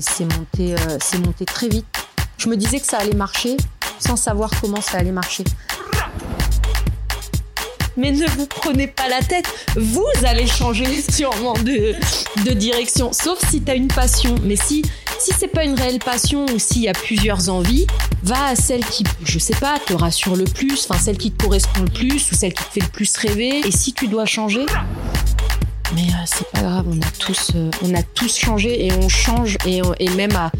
c'est monté, euh, monté très vite. Je me disais que ça allait marcher sans savoir comment ça allait marcher. Mais ne vous prenez pas la tête, vous allez changer sûrement de, de direction, sauf si tu as une passion. Mais si, si c'est pas une réelle passion ou s'il y a plusieurs envies, va à celle qui, je sais pas, te rassure le plus, enfin celle qui te correspond le plus ou celle qui te fait le plus rêver. Et si tu dois changer, mais euh, c'est pas grave, on a tous, euh, on a changé et on change et, et même à,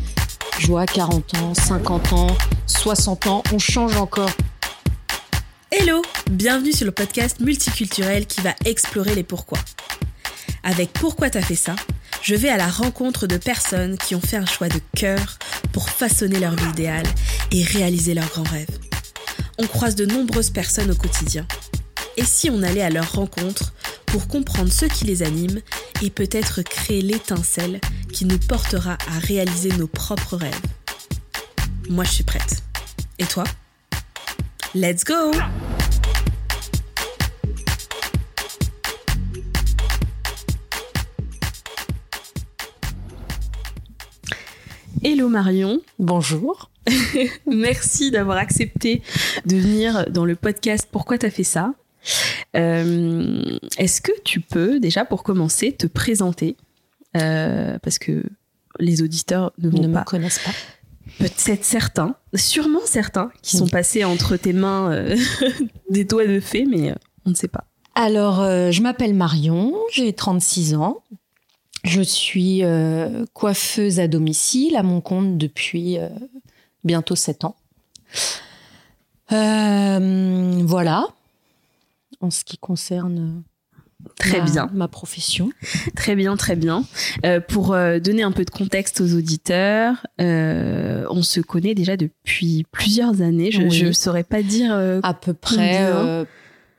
je vois, 40 ans, 50 ans, 60 ans, on change encore. Hello, bienvenue sur le podcast multiculturel qui va explorer les pourquoi. Avec Pourquoi t'as fait ça je vais à la rencontre de personnes qui ont fait un choix de cœur pour façonner leur vie idéale et réaliser leurs grands rêves. On croise de nombreuses personnes au quotidien. Et si on allait à leur rencontre pour comprendre ce qui les anime et peut-être créer l'étincelle qui nous portera à réaliser nos propres rêves Moi, je suis prête. Et toi? Let's go Hello Marion. Bonjour. Merci d'avoir accepté de venir dans le podcast Pourquoi t'as fait ça? Euh, Est-ce que tu peux déjà pour commencer te présenter euh, Parce que les auditeurs ne, ne me connaissent pas peut-être certains, sûrement certains, qui sont passés entre tes mains euh, des doigts de fée, mais on ne sait pas. Alors, je m'appelle Marion, j'ai 36 ans. Je suis coiffeuse à domicile, à mon compte depuis bientôt 7 ans. voilà, en ce qui concerne Très bien. Ma profession. Très bien, très bien. Euh, pour euh, donner un peu de contexte aux auditeurs, euh, on se connaît déjà depuis plusieurs années. Je ne saurais pas dire. à peu près.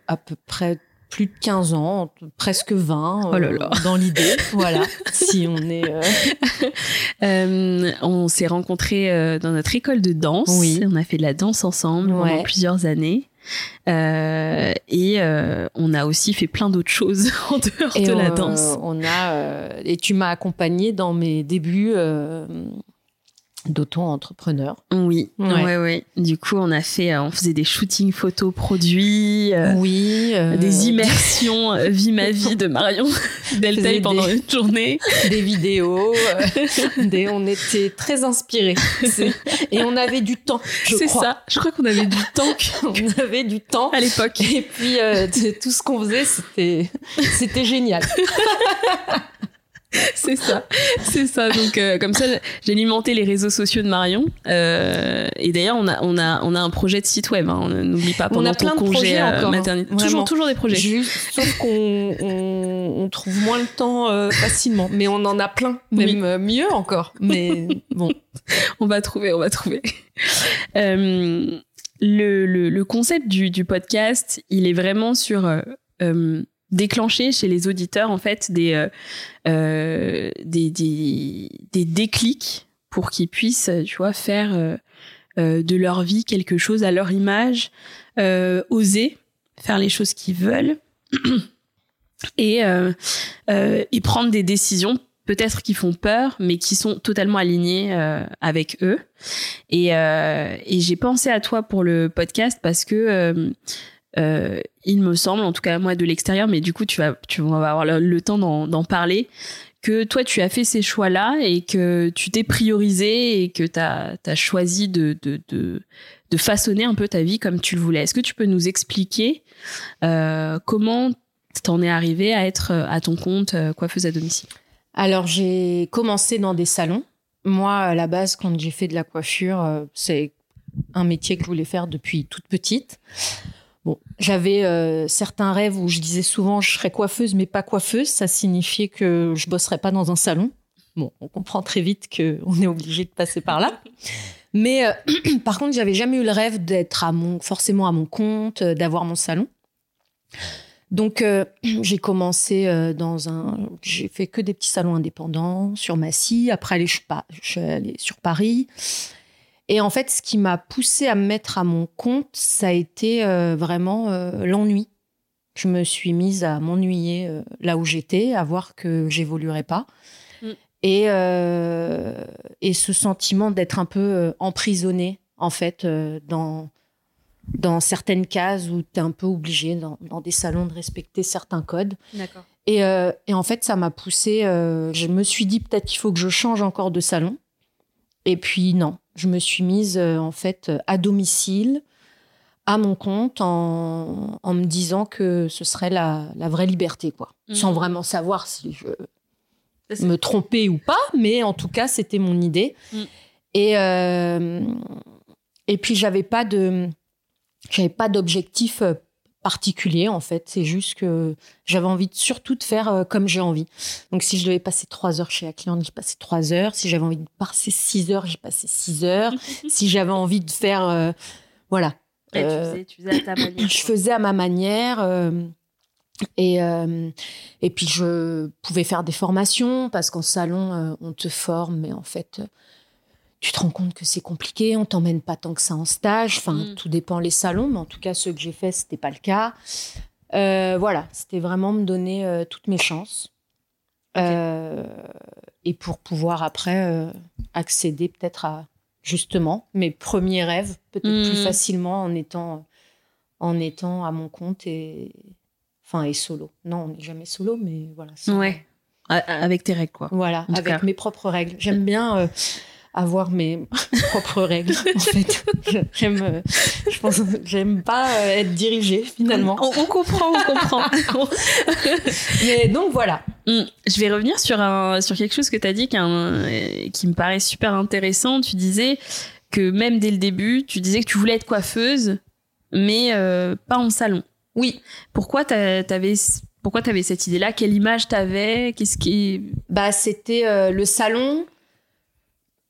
à peu près plus de 15 ans, presque 20 oh dans l'idée. voilà, si on est. on s'est rencontrés dans notre école de danse. Oui. On a fait de la danse ensemble pendant plusieurs années. Euh, et euh, on a aussi fait plein d'autres choses en dehors de la danse. On a et tu m'as accompagnée dans mes débuts d'auto-entrepreneur. Oui, ouais. ouais. Du coup, on a fait, euh, on faisait des shootings photos produits, euh, oui, euh, des immersions vie ma vie de Marion Deltaï pendant une journée, des vidéos, des, on était très inspirés et on avait du temps. C'est ça. Je crois qu'on avait du temps. on avait du temps à l'époque. Et puis tout ce qu'on faisait, c'était c'était génial. c'est ça, c'est ça. Donc euh, comme ça, j'ai alimenté les réseaux sociaux de Marion. Euh, et d'ailleurs, on a, on a, on a un projet de site web. Hein. N'oublie pas pendant on a plein ton de congé projets euh, maternité. toujours, toujours des projets. Juste, sauf qu'on on, trouve moins le temps euh, facilement, mais on en a plein, même euh, mieux encore. Mais bon, on va trouver, on va trouver. le, le, le, concept du, du podcast, il est vraiment sur déclencher chez les auditeurs en fait des euh, euh, des, des, des, déclics pour qu'ils puissent tu vois faire euh, de leur vie quelque chose à leur image oser faire les choses qu'ils veulent et et prendre des décisions peut-être qui font peur mais qui sont totalement alignées avec eux. Et et j'ai pensé à toi pour le podcast parce que euh, il me semble, en tout cas moi de l'extérieur, mais du coup tu vas, tu vas avoir le, temps d'en parler, que toi tu as fait ces choix-là et que tu t'es priorisé et que tu as, choisi de, de, de, façonner un peu ta vie comme tu le voulais. Est-ce que tu peux nous expliquer euh, comment t'en es arrivé à être à ton compte euh, coiffeuse à domicile? Alors j'ai commencé dans des salons. Moi, à la base, quand j'ai fait de la coiffure, euh, c'est un métier que je voulais faire depuis toute petite. J'avais euh, certains rêves où je disais souvent je serais coiffeuse mais pas coiffeuse, ça signifiait que je bosserais pas dans un salon. Bon, on comprend très vite que on est obligé de passer par là. Mais euh, par contre, j'avais jamais eu le rêve d'être forcément à mon compte, euh, d'avoir mon salon. Donc j'ai commencé dans un j'ai fait que des petits salons indépendants sur Massy, après je suis allée sur Paris. Et en fait, ce qui m'a poussé à me mettre à mon compte, ça a été euh, vraiment euh, l'ennui. Je me suis mise à m'ennuyer euh, là où j'étais, à voir que j'évoluerais pas. Mm. et, et ce sentiment d'être un peu emprisonné, en fait, dans, dans certaines cases où tu es un peu obligé, dans, dans, des salons, de respecter certains codes. Et, et, en fait, ça m'a poussé. je me suis dit peut-être qu'il faut que je change encore de salon. Et puis non, je me suis mise en fait à domicile à mon compte en, me disant que ce serait la, vraie liberté, quoi. Mmh. Sans vraiment savoir si je me trompais ou pas, mais en tout cas, c'était mon idée. Mmh. Et, euh, et puis, j'avais pas de, j'avais pas d'objectif euh, particulier, en fait. C'est juste que j'avais envie de, surtout de faire euh, comme j'ai envie. Donc, si je devais passer trois heures chez la cliente, j'ai passé trois heures. Si j'avais envie de passer six heures, j'ai passé six heures. si j'avais envie de faire, voilà, euh, tu, faisais, à ta manière. Je faisais à ma manière. Euh, et, euh, et puis, je pouvais faire des formations parce qu'en salon, on te forme, mais en fait, tu te rends compte que c'est compliqué. On t'emmène pas tant que ça en stage. Enfin, tout dépend les salons, mais en tout cas, ceux que j'ai fait, c'était pas le cas. voilà, c'était vraiment me donner toutes mes chances. et pour pouvoir après accéder peut-être à, justement mes premiers rêves, peut-être plus facilement en étant, en étant à mon compte et, enfin, et solo. Non, on n'est jamais solo, mais voilà. Ouais. Avec tes règles, quoi. Voilà, avec mes propres règles. J'aime bien euh, avoir mes propres règles. En fait, j'aime, euh, je pense, j'aime pas euh, être dirigée finalement. On, comprend, on comprend. Mais donc voilà. Hmm. Je vais revenir sur un sur quelque chose que tu as dit qui, qui me paraît super intéressant. Tu disais que même dès le début, tu disais que tu voulais être coiffeuse, mais euh, pas en salon. Oui. Pourquoi t'avais pourquoi t'avais cette idée-là? Quelle image t'avais? Qu'est-ce qui Bah, c'était le salon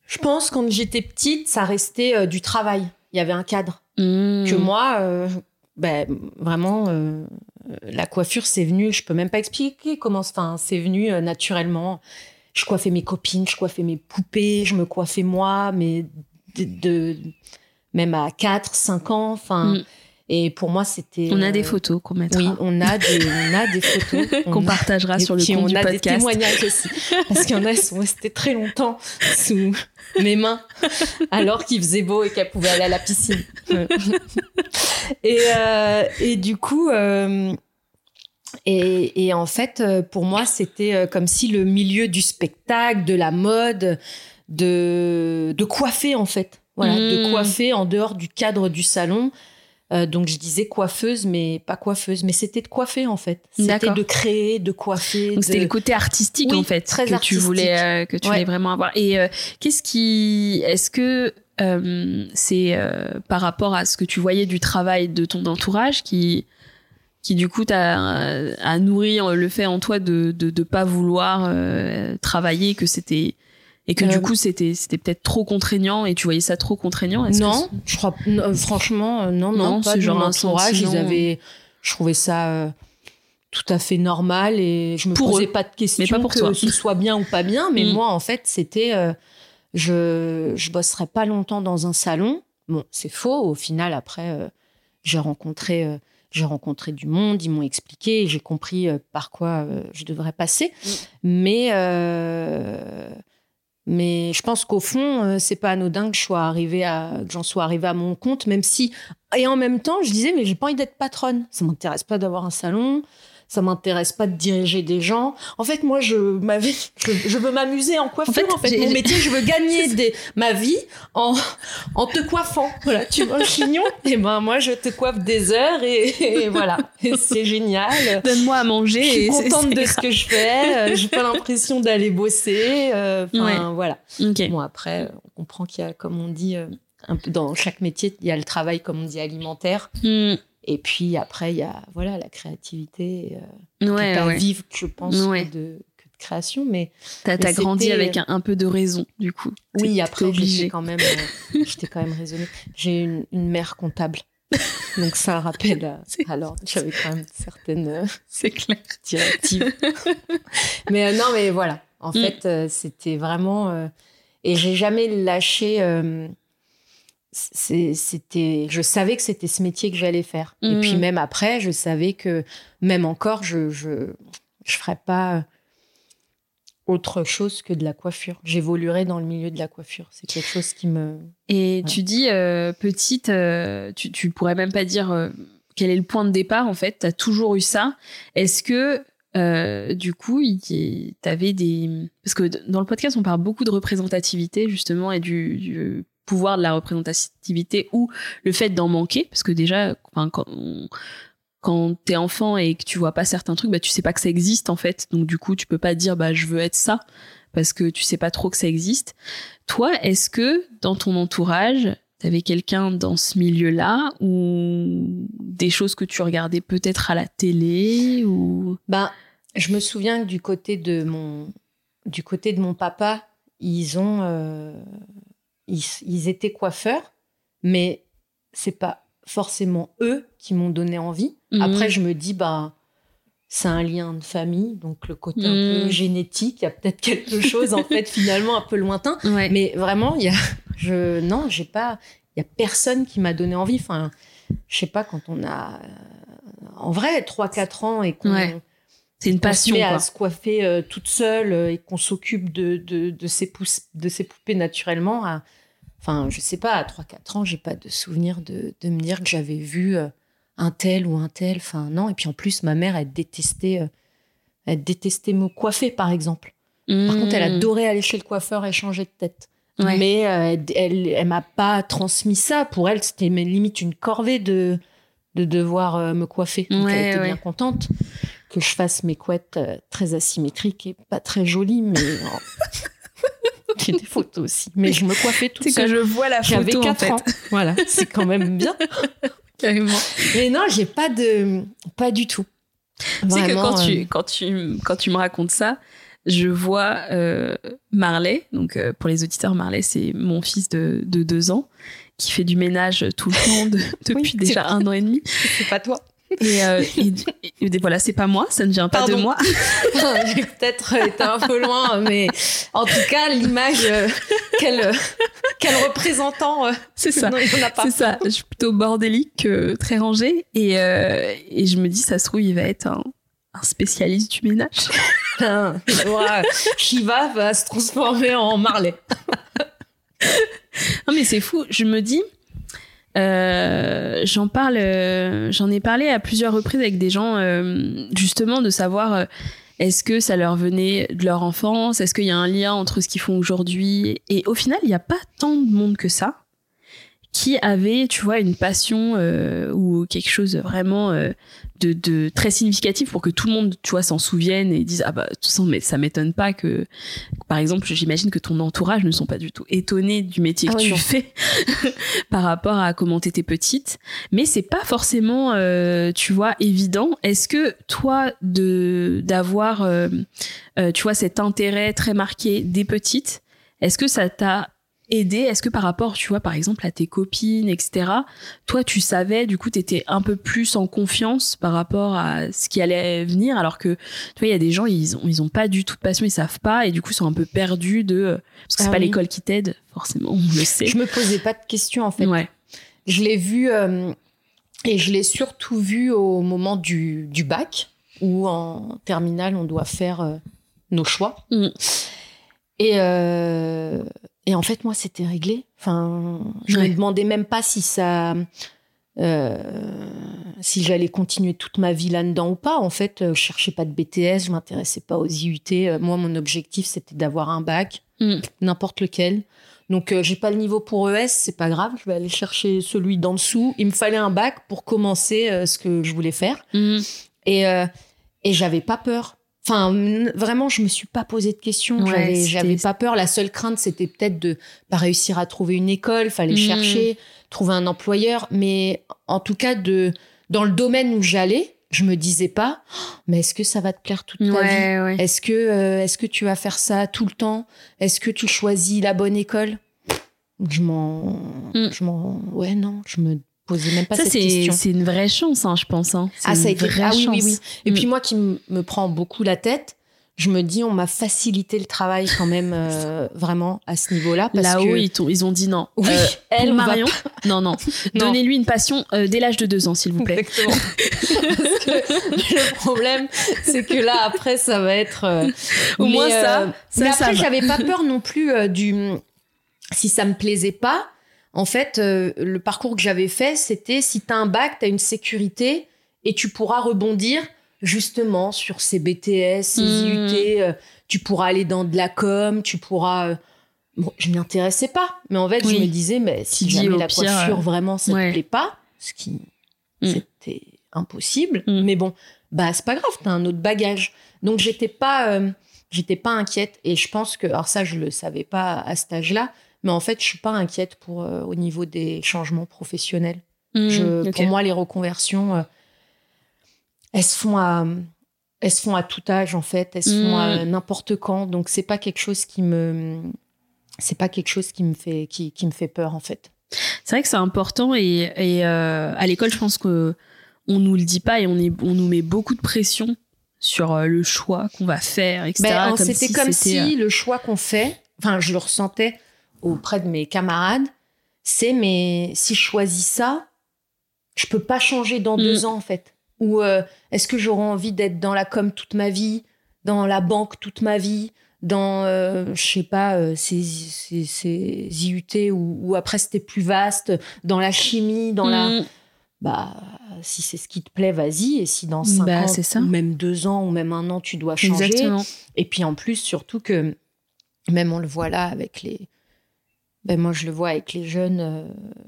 je pense quand j'étais petite, ça restait euh, du travail. Il y avait un cadre. Mmh. Que moi, euh, ben, vraiment, euh, la coiffure, c'est venu, je peux même pas expliquer comment, enfin, c'est venu naturellement. Je coiffais mes copines, je coiffais mes poupées, je me coiffais moi, mais de, même à 4, 5 ans, enfin. Mmh. Et pour moi, c'était. On a des photos qu'on mettra. Oui, on a des, on a des photos qu'on partagera sur le compte du podcast. On a des témoignages aussi, parce qu'il y en a qui sont restés très longtemps sous mes mains, alors qu'il faisait beau et qu'elle pouvait aller à la piscine. et, euh, et du coup. Euh, et, et, en fait, pour moi, c'était euh, comme si le milieu du spectacle, de la mode, de, de coiffer en fait, voilà, de mmh. coiffer en dehors du cadre du salon, euh, donc je disais coiffeuse, mais pas coiffeuse, mais c'était de coiffer en fait. C'était de créer, de coiffer. Donc c'était le côté artistique en fait très que tu voulais euh, que tu voulais vraiment avoir. Et euh, qu'est-ce qui, est-ce que c'est par rapport à ce que tu voyais du travail de ton entourage qui qui du coup t'a a nourri le fait en toi de de, de pas vouloir travailler que c'était et que du euh, coup c'était c'était peut-être trop contraignant et tu voyais ça trop contraignant non je crois franchement euh, non non, pas genre entourage ils avaient je trouvais ça euh, tout à fait normal et je me posais pas de questions mais pas pour que ce soit bien ou pas bien mais mm. moi en fait c'était je je bosserais pas longtemps dans un salon bon c'est faux au final après j'ai rencontré j'ai rencontré du monde, ils m'ont expliqué, j'ai compris par quoi je devrais passer. Mm. Mais mais je pense qu'au fond, euh, c'est pas anodin que à, j'en sois arrivée à mon compte, même si, et en même temps, je disais, mais j'ai pas envie d'être patronne. Ça m'intéresse pas d'avoir un salon ça m'intéresse pas de diriger des gens. En fait, moi, je, je, veux m'amuser en coiffure. En fait, mon métier, je veux gagner des, ma vie en, en te coiffant. Voilà, tu vois un chignon, et ben moi, je te coiffe des heures et, voilà, c'est génial. Donne-moi à manger. Je suis contente de ce que je fais. Euh, j'ai pas l'impression d'aller bosser. Euh, enfin, voilà. Bon, après, on comprend qu'il y a, comme on dit, euh, un peu dans chaque métier, il y a le travail, comme on dit, alimentaire. Hmm. Et puis après, il y a voilà, la créativité, euh, ouais, à vivre, je pense, que, de, création. Mais tu as, grandi avec un, peu de raison, du coup. Oui, après, j'étais quand même, euh, j'étais quand même raisonnée. J'ai une, une, mère comptable. Donc ça rappelle à, alors j'avais quand même certaines euh, c'est clair directives. mais euh, non mais voilà, en mm. fait c'était vraiment et j'ai jamais lâché c'était je savais que c'était ce métier que j'allais faire et puis mm. même après je savais que même encore je je je ferais pas autre chose que de la coiffure. J'évoluerai dans le milieu de la coiffure. C'est quelque chose qui me. Et tu dis euh, petite, euh, tu, tu pourrais même pas dire euh, quel est le point de départ en fait. Tu as toujours eu ça. Est-ce que du coup, tu avais des. Parce que dans le podcast, on parle beaucoup de représentativité justement et du, du pouvoir de la représentativité ou le fait d'en manquer. Parce que déjà, quand. On, quand t'es enfant et que tu vois pas certains trucs, bah tu sais pas que ça existe en fait. Donc du coup, tu peux pas dire bah je veux être ça parce que tu sais pas trop que ça existe. Toi, est-ce que dans ton entourage, t'avais quelqu'un dans ce milieu-là ou des choses que tu regardais peut-être à la télé ou? Bah, je me souviens que du côté de mon du côté de mon papa, ils ont euh, ils, ils étaient coiffeurs, mais c'est pas forcément eux qui m'ont donné envie. Mhm. Après, je me dis, bah, c'est un lien de famille, donc le côté un peu mhm. génétique, il y a peut-être quelque chose, en fait, finalement, un peu lointain. Mais vraiment, il y a, je, non, j'ai pas, il y a personne qui m'a donné envie. Enfin, je sais pas, quand on a, en vrai, 3-4 ans et qu'on, C'est une passion. À se coiffer euh, toute seule euh, et qu'on s'occupe de, de, de, ses de ses poupées naturellement. À, Enfin, je sais pas, à 3-4 ans, j'ai pas de souvenir de, de, me dire que j'avais vu euh, un tel ou un tel. Enfin, non. Et puis en plus, ma mère, elle détestait, euh, elle détestait me coiffer, par exemple. Par contre, elle mmh. adorait aller chez le coiffeur et changer de tête. Mais euh, elle, elle, m'a pas transmis ça. Pour elle, c'était limite une corvée de, de devoir me coiffer. Donc elle était bien contente que je fasse mes couettes très asymétriques et pas très jolies, mais J'ai des photos aussi. Mais je me coiffais tout seul. C'est que je vois la photo, J'avais 4 ans. Voilà, c'est quand même bien. Carrément. Mais non, j'ai pas de... Pas du tout. Tu sais que quand, tu, euh, quand, tu, quand tu me racontes ça, je vois euh, Marley. Donc, euh, pour les auditeurs, Marley, c'est mon fils de, de deux ans qui fait du ménage tout le temps depuis déjà un an et demi. C'est pas toi. Et, euh, voilà, c'est pas moi, ça ne vient pas de moi. J'ai peut-être été un peu loin, mais en tout cas, l'image, euh, quel, quel représentant. Euh, c'est ça. C'est ça. Je suis plutôt bordélique très rangée. Et, et je me dis, ça se trouve, il va être un, un spécialiste du ménage. Shiva va se transformer en Marley. non, mais c'est fou. Je me dis euh, j'en parle, euh, j'en ai parlé à plusieurs reprises avec des gens, euh, justement, de savoir est-ce que ça leur venait de leur enfance, est-ce qu'il y a un lien entre ce qu'ils font aujourd'hui? Et au final, il n'y a pas tant de monde que ça qui avait, tu vois, une passion ou quelque chose vraiment de, très significatif pour que tout le monde, tu vois, s'en souvienne et dise ah bah de toute façon mais ça m'étonne pas que, par exemple, j'imagine que ton entourage ne sont pas du tout étonnés du métier ah que tu fais par rapport à comment t'étais petite, mais c'est pas forcément, euh, tu vois, évident. Est-ce que toi de d'avoir, euh, euh, tu vois, cet intérêt très marqué des petites, est-ce que ça t'a aider? Est-ce que par rapport, tu vois, par exemple, à tes copines, etc., toi, tu savais, du coup, tu étais un peu plus en confiance par rapport à ce qui allait venir, alors que, tu vois, il y a des gens, ils ont, ils ont pas du tout de passion, ils savent pas, et du coup, ils sont un peu perdus de... Parce que c'est ah pas l'école qui t'aide, forcément, on le sait. Je me posais pas de questions, en fait. Ouais. Je l'ai vu, euh, et je l'ai surtout vu au moment du, du bac, où en terminale, on doit faire euh, nos choix. Mm. Et, euh, et en fait, moi, c'était réglé. Enfin, je ne me demandais même pas si ça. Euh, si j'allais continuer toute ma vie là-dedans ou pas. En fait, euh, je cherchais pas de BTS, je m'intéressais pas aux IUT. Euh, moi, mon objectif, c'était d'avoir un bac, mm. n'importe lequel. Donc, j'ai pas le niveau pour ES, c'est pas grave, je vais aller chercher celui d'en dessous. Il me fallait un bac pour commencer ce que je voulais faire. Mm. Et, et j'avais pas peur. Enfin, vraiment, je me suis pas posé de questions. j'avais, pas peur. La seule crainte, c'était peut-être de pas réussir à trouver une école. Fallait hmm. chercher, trouver un employeur. Mais en tout cas, de dans le domaine où j'allais, je me disais pas, oh, mais est-ce que ça va te plaire toute ta vie? Est-ce que euh, est-ce que tu vas faire ça tout le temps? Est-ce que tu choisis la bonne école? Je m'en, hmm. je m'en, ouais non, je me même pas ça, C'est une vraie chance, hein, je pense. Hein. Ah, ça a été ah, oui, oui, oui. Et puis mm. moi qui me prends beaucoup la tête, je me dis, on m'a facilité le travail quand même, euh, vraiment, à ce niveau-là. Là-haut, que... ils, ils, ont dit non. Oui, Euh, elle, Marion, non, non. Donnez-lui une passion euh, dès l'âge de deux ans, s'il vous plaît. Exactement. Parce que le problème, c'est que là, après, ça va être. Au mais, moins ça, ça, mais après, va. j'avais pas peur non plus du. Si ça me plaisait pas, en fait, euh, le parcours que j'avais fait, c'était si t'as un bac, t'as une sécurité et tu pourras rebondir justement sur ces BTS, ces Mm. IUT. euh, tu pourras aller dans de la com, tu pourras. euh, Bon, je m'y intéressais pas, mais en fait, Oui. je me disais, mais si Tu jamais la pire, coiffure vraiment ça ouais. te plaît pas, ce qui Mm. c'était impossible, Mm. mais bon, bah c'est pas grave, t'as un autre bagage. Donc j'étais pas, euh, j'étais pas inquiète et je pense que, alors ça je le savais pas à cet âge-là, mais en fait je suis pas inquiète pour euh, au niveau des changements professionnels. Je- ok. Pour moi les reconversions, euh, elles se font à, elles se font à tout âge en fait, elles se font à n'importe quand, donc c'est pas quelque chose qui me, c'est pas quelque chose qui me fait, qui, qui me fait peur en fait. C'est vrai que c'est important et, et, euh, à l'école, je pense que on nous le dit pas et on, est, on nous met beaucoup de pression sur le choix qu'on va faire, etc. Ben, comme c'était si comme si le choix qu'on fait, enfin, je le ressentais auprès de mes camarades, c'est mais si je choisis ça, je peux pas changer dans Mm. deux ans en fait. Ou euh, est-ce que j'aurai envie d'être dans la com toute ma vie, dans la banque toute ma vie, dans euh, je sais pas euh, ces, ces, ces IUT ou, ou après c'était plus vaste, dans la chimie, dans la Hmm, bah si c'est ce qui te plaît, vas-y. Et si dans cinq Bah, ans, ça. ou même deux ans, ou même un an, tu dois changer. Exactement. Et puis en plus, surtout que même on le voit là avec les. Ben moi, je le vois avec les jeunes, euh,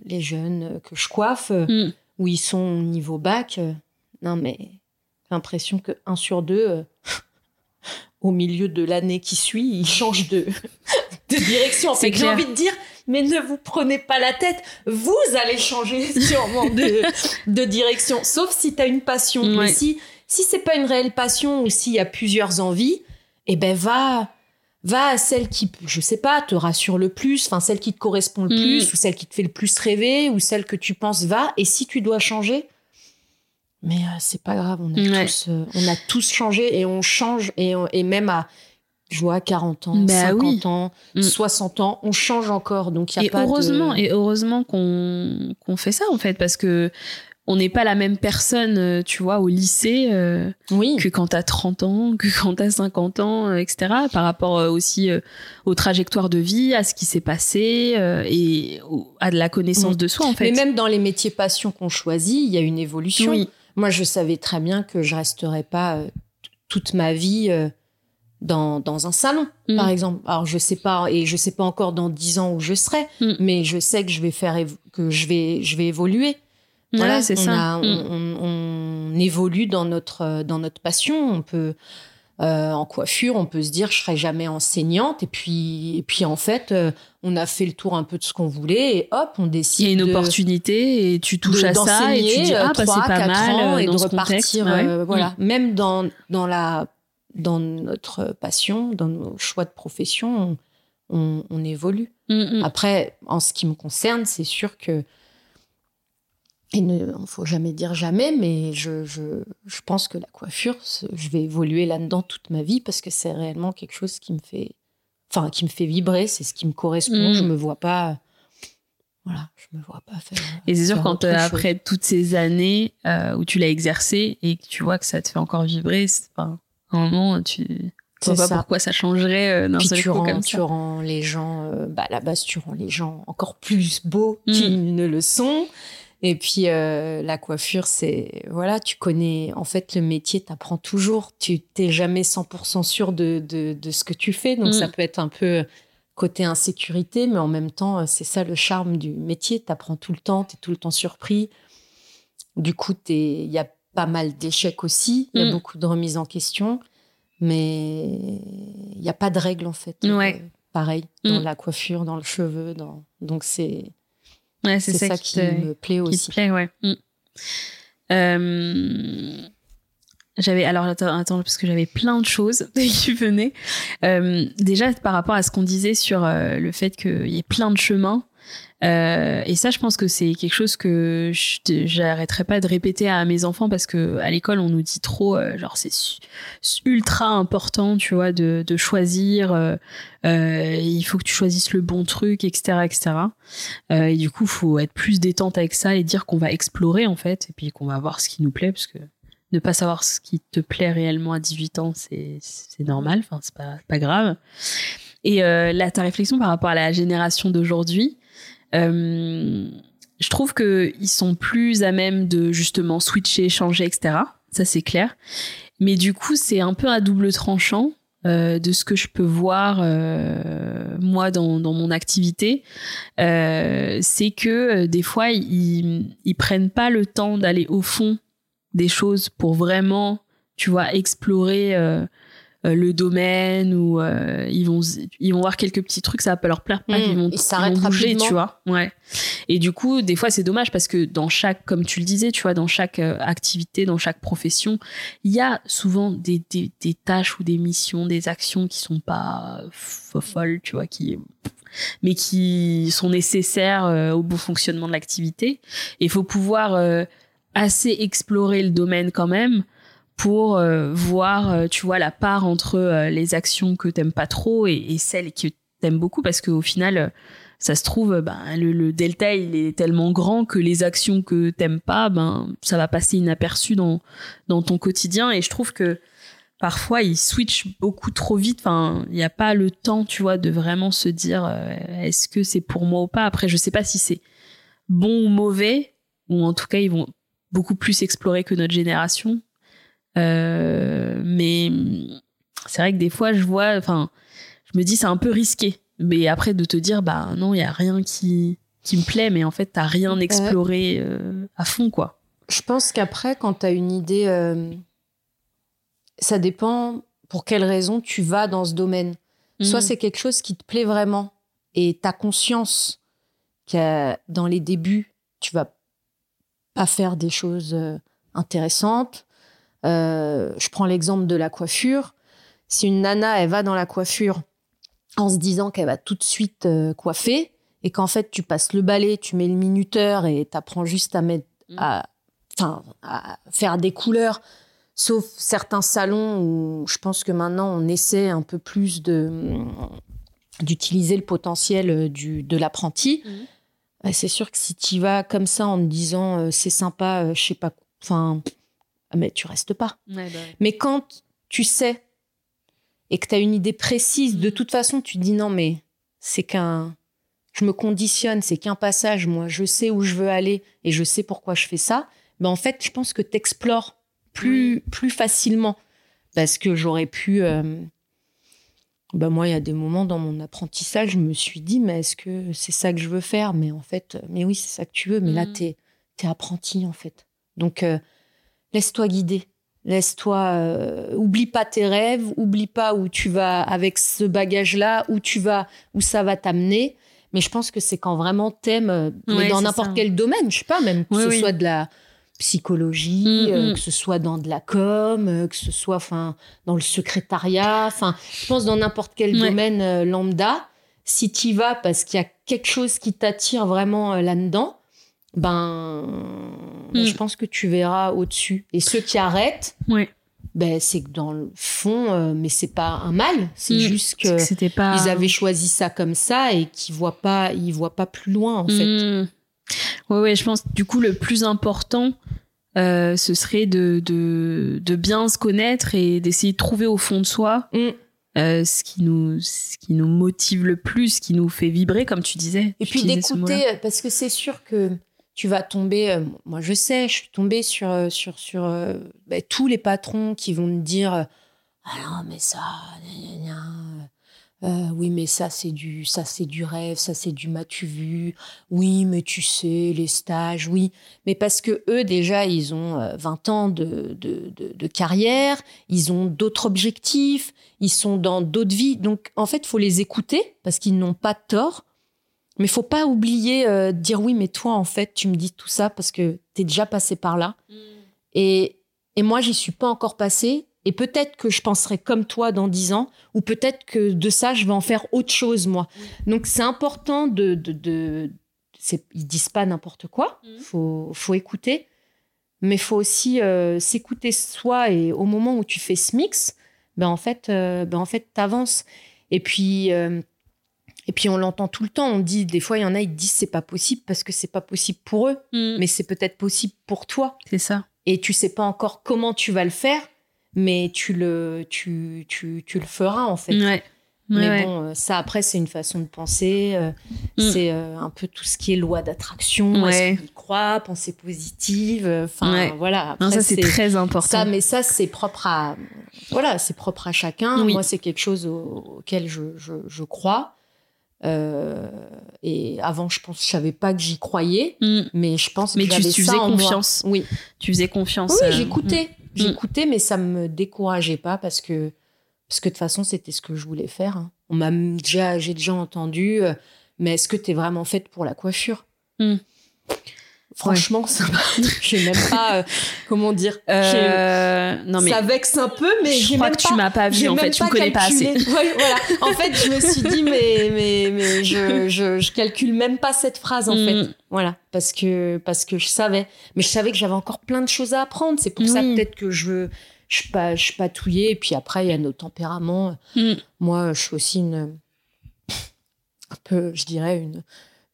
les jeunes que je coiffe, euh, Hmm. où ils sont au niveau bac. euh, non, mais j'ai l'impression que un sur deux, au milieu de l'année qui suit, ils changent de, de direction. C'est fait, j'ai envie de dire, mais ne vous prenez pas la tête, vous allez changer sûrement de, de direction. Sauf si tu as une passion. Ouais. Mais si, si c'est pas une réelle passion ou s'il y a plusieurs envies, eh ben va, va à celle qui, je sais pas, te rassure le plus, enfin celle qui te correspond le Mm. plus, ou celle qui te fait le plus rêver, ou celle que tu penses va. Et si tu dois changer, mais euh, c'est pas grave, on a, Ouais. tous, euh, on a tous changé et on change, et, on- et même à, je vois, 40 ans, Bah 50 oui. ans, Mm. 60 ans, on change encore. Donc il y a Et pas heureusement, de... et heureusement qu'on qu'on fait ça en fait, parce que on n'est pas la même personne, euh, tu vois, au lycée euh, Oui. que quand t'as 30 ans, que quand t'as 50 ans, euh, etc. Par rapport aussi euh, aux trajectoires de vie, à ce qui s'est passé euh, et à de la connaissance Mm. de soi en fait. Mais même dans les métiers passion qu'on choisit, il y a une évolution. Oui. Moi, je savais très bien que je resterais pas toute ma vie dans, dans un salon, Mm. par exemple. Alors, je sais pas, et je sais pas encore dans 10 ans où je serai, Mm. mais je sais que je vais faire, que je vais, je vais évoluer. Voilà, Ouais, c'est on, ça. a- Mm. on, on- on évolue dans notre, euh, dans notre passion. On peut, euh, en coiffure, on peut se dire, je serai jamais enseignante. Et puis, et puis en fait, euh, on a fait le tour un peu de ce qu'on voulait et hop, on décide Il y a une de- opportunité et tu touches de- à ça et tu dis ah bah trois, c'est pas mal ans et dans de ce contexte. repartir Ouais. voilà Mm. même dans dans la dans notre passion dans nos choix de profession on, évolue mm. après en ce qui me concerne c'est sûr que il ne faut jamais dire jamais mais je, je, je pense que la coiffure je vais évoluer là-dedans toute ma vie parce que c'est réellement quelque chose qui me fait enfin qui me fait vibrer c'est ce qui me correspond Mm. je me vois pas voilà je me vois pas faire Et c'est sûr quand euh, après toutes ces années euh, où tu l'as exercé et que tu vois que ça te fait encore vibrer, c'est enfin, à un moment tu C'est vois pas pourquoi ça changerait euh, d'un seul tu coup rends, comme tu ça. rends les gens, euh, bah, à la base, tu rends les gens encore plus beaux Mm. qu'ils ne le sont. Et puis, euh, la coiffure, c'est, voilà, tu connais, en fait, le métier t'apprend toujours. Tu t'es jamais 100% sûr de, de, de ce que tu fais. Donc, Mm. ça peut être un peu côté insécurité, mais en même temps, euh, c'est ça le charme du métier. T'apprends tout le temps, t'es tout le temps surpris. Du coup, il y a pas mal d'échecs aussi. Il y a Mm. beaucoup de remises en question. Mais il n'y a pas de règle, en fait. Ouais. Euh, pareil, dans Mm. la coiffure, dans le cheveu. Dans... Donc, c'est Ouais, c'est ça, qui, te- me plaît qui aussi. te plaît, ouais. Mm. Euh, J'avais alors attends, attends, parce que j'avais plein de choses qui venaient. Euh, déjà par rapport à ce qu'on disait sur euh, le fait qu'il y ait plein de chemins. Euh, et ça, je pense que c'est quelque chose que j'arrêterai pas de répéter à mes enfants parce que à l'école, on nous dit trop, euh, genre c'est ultra important, tu vois, de, choisir. Euh, il faut que tu choisisses le bon truc, etc., etc. Et du coup, faut être plus détente avec ça et dire qu'on va explorer en fait, et puis qu'on va voir ce qui nous plaît, parce que ne pas savoir ce qui te plaît réellement à 18 ans, c'est normal, enfin c'est pas pas grave. Et là, ta réflexion par rapport à la génération d'aujourd'hui, je trouve que ils sont plus à même de justement switcher, changer, etc. Ça c'est clair. Mais du coup, c'est un peu à double tranchant euh, de ce que je peux voir euh, moi dans, mon activité. Euh, c'est que euh, des fois, ils, ils prennent pas le temps d'aller au fond des choses pour vraiment, tu vois, explorer euh, le domaine ou euh, ils vont ils vont voir quelques petits trucs ça va pas leur plaire. Pas Mmh, ils vont, ils vont bouger tu vois. Ouais. Et du coup des fois c'est dommage parce que dans chaque comme tu le disais tu vois dans chaque euh, activité dans chaque profession il y a souvent des, des, des tâches ou des missions des actions qui sont pas fo- folles tu vois qui mais qui sont nécessaires euh, au bon fonctionnement de l'activité. Et il faut pouvoir euh, assez explorer le domaine quand même pour euh, voir, euh, tu vois, la part entre euh, les actions que t'aimes pas trop et, celles que t'aimes beaucoup, parce qu'au final, ça se trouve, ben, le, delta, il est tellement grand que les actions que t'aimes pas, ben, ça va passer inaperçu dans, dans ton quotidien. Et je trouve que parfois, ils switchent beaucoup trop vite. Enfin, il n'y a pas le temps, tu vois, de vraiment se dire, est-ce que c'est pour moi ou pas? Après, je sais pas si c'est bon ou mauvais, ou en tout cas, ils vont beaucoup plus explorer que notre génération. Euh, mais c'est vrai que des fois, je vois, enfin, je me dis c'est un peu risqué. Mais après, de te dire, bah non, il y a rien qui qui me plaît, mais en fait, t'as rien exploré euh, à fond, quoi. Je pense qu'après, quand tu as une idée, euh, ça dépend pour quelle raison tu vas dans ce domaine. Soit Mhm. c'est quelque chose qui te plaît vraiment et tu as conscience que dans les débuts, tu vas pas faire des choses intéressantes. Euh, je prends l'exemple de la coiffure. Si une nana, elle va dans la coiffure en se disant qu'elle va tout de suite euh, coiffer et qu'en fait, tu passes le balai, tu mets le minuteur et t'apprends juste à mettre, Mhm. à, enfin, à faire des couleurs, sauf certains salons où je pense que maintenant on essaie un peu plus de d'utiliser le potentiel euh, du, de l'apprenti. Ouais, c'est sûr que si tu vas comme ça en te disant euh, c'est sympa, euh, je sais pas, enfin, mais tu restes pas. Ouais, bah ouais. Mais quand tu sais et que tu as une idée précise, de Mm. toute façon, tu te dis non, mais c'est qu'un. Je me conditionne, c'est qu'un passage. Moi, je sais où je veux aller et je sais pourquoi je fais ça. Ben, en fait, je pense que tu explores plus, plus facilement. Parce que j'aurais pu. euh, ben, moi, il y a des moments dans mon apprentissage, je me suis dit, mais est-ce que c'est ça que je veux faire? Mais en fait, euh, mais oui, c'est ça que tu veux. Mais là, Mm. tu es, apprenti, en fait. Donc, euh, laisse-toi guider. Laisse-toi, euh, oublie pas tes rêves, oublie pas où tu vas avec ce bagage-là, où tu vas, où ça va t'amener. Mais je pense que c'est quand vraiment t'aimes, euh, mais Ouais, dans n'importe quel domaine, je sais pas, même que Oui, ce oui. soit de la psychologie, Mm, euh, mm. que ce soit dans de la com, euh, que ce soit, enfin, dans le secrétariat, enfin, je pense dans n'importe quel Ouais. domaine lambda, si tu y vas parce qu'il y a quelque chose qui t'attire vraiment là-dedans, ben, ben, Mm. je pense que tu verras au-dessus. Et ceux qui arrêtent, Ouais. ben, c'est que dans le fond, euh, mais c'est pas un mal, c'est Mm. juste que pas. ils avaient choisi ça comme ça et qu'ils voient pas, ils voient pas plus loin en fait. Mm. Ouais, ouais, je pense du coup le plus important, euh, ce serait de, de, de bien se connaître et d'essayer de trouver au fond de soi Mm. euh, ce, qui nous, ce qui nous motive le plus, ce qui nous fait vibrer, comme tu disais. Et Tu puis d'écouter, parce que c'est sûr que tu vas tomber. euh, moi, je sais, je suis tombée sur euh, sur sur euh, ben, tous les patrons qui vont me dire ah non mais ça, oui mais ça c'est du ça c'est du rêve, ça c'est du m'as-tu vu, oui mais tu sais les stages, oui, mais parce que eux déjà ils ont euh, 20 ans de de, de de carrière, ils ont d'autres objectifs, ils sont dans d'autres vies, donc en fait faut les écouter parce qu'ils n'ont pas tort. Mais faut pas oublier euh, de dire oui, mais toi, en fait, tu me dis tout ça parce que tu es déjà passé par là. Et, et moi, j'y suis pas encore passée. Et peut-être que je penserai comme toi dans dix ans, ou peut-être que de ça, je vais en faire autre chose, moi. Donc, c'est important de. de, de c'est- ils disent pas n'importe quoi. Mhm. Faut, faut écouter. Mais faut aussi euh, s'écouter soi. Et au moment où tu fais ce mix, ben en fait, euh, ben en fait, t'avances. Et puis, euh, et puis on l'entend tout le temps. On dit des fois, il y en a, ils disent c'est pas possible parce que c'est pas possible pour eux, Mm. mais c'est peut-être possible pour toi. c'est ça. Et tu sais pas encore comment tu vas le faire, mais tu le, tu, tu, tu le feras en fait. Ouais. Mais Ouais, bon, euh, ça après, c'est une façon de penser. euh, Mm. C'est euh, un peu tout ce qui est loi d'attraction. Ouais. Est-ce qu'on y croit Pensée positive. Enfin, Ouais. voilà. Non, ça, c'est très important. ça, mais ça, c'est propre à, voilà, c'est propre à chacun. Oui. Moi, c'est quelque chose au- auquel je, je, je crois. Euh, et avant, je pense, je savais pas que j'y croyais, Mm. mais je pense Mais que tu- ça faisais en moi. confiance. Oui, Tu faisais confiance. oui, euh, j'écoutais, Mm. j'écoutais, mais ça me décourageait pas parce que, parce que de toute façon, c'était ce que je voulais faire. hein. On m'a déjà, j'ai déjà entendu, euh, mais est-ce que tu es vraiment faite pour la coiffure? Mm. Franchement, ça m'a- j'ai même pas, euh, comment dire, Euh, non, mais ça vexe un peu, mais je crois même que pas, tu m'as pas vu, en fait. Tu me connais pas assez. Ouais, voilà. En fait, je me suis dit, mais, mais, mais je, je, je calcule même pas cette phrase, en Mm. fait. Voilà. Parce que, parce que je savais. Mais je savais que j'avais encore plein de choses à apprendre. C'est pour ça, peut-être que je je, pa- je patouillais. Et puis après, il y a nos tempéraments. Mm. Moi, je suis aussi une, un peu, je dirais, une,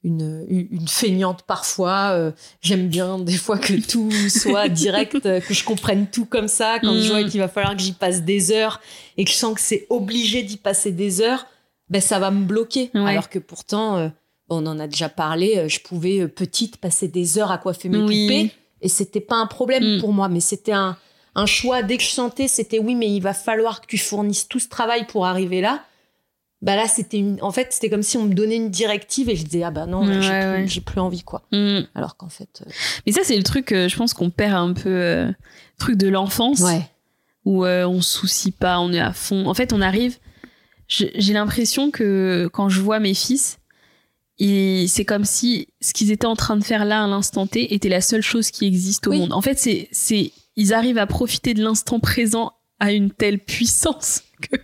une, une feignante parfois. Euh, J'aime bien des fois que tout soit direct, euh, que je comprenne tout comme ça. Quand Mm. je vois qu'il va falloir que j'y passe des heures et que je sens que c'est obligé d'y passer des heures, ben ça va me bloquer. Ouais. Alors que pourtant, euh, on en a déjà parlé, je pouvais euh, petite passer des heures à coiffer mes Oui. poupées et c'était pas un problème Mm. pour moi, mais c'était un, un choix. Dès que je sentais, c'était oui, mais il va falloir que tu fournisses tout ce travail pour arriver là. Bah là, c'était une... en fait, c'était comme si on me donnait une directive et je disais ah bah non, Ouais, j'ai ouais. plus, j'ai plus envie quoi. Mm. Alors qu'en fait, euh, Mais ça, c'est le truc, euh, je pense qu'on perd un peu, euh, truc de l'enfance, où euh, on se soucie pas, on est à fond. En fait, on arrive. J'ai j'ai l'impression que quand je vois mes fils, ils- c'est comme si ce qu'ils étaient en train de faire là à l'instant T était la seule chose qui existe au Oui. monde. En fait, c'est, c'est, ils arrivent à profiter de l'instant présent à une telle puissance que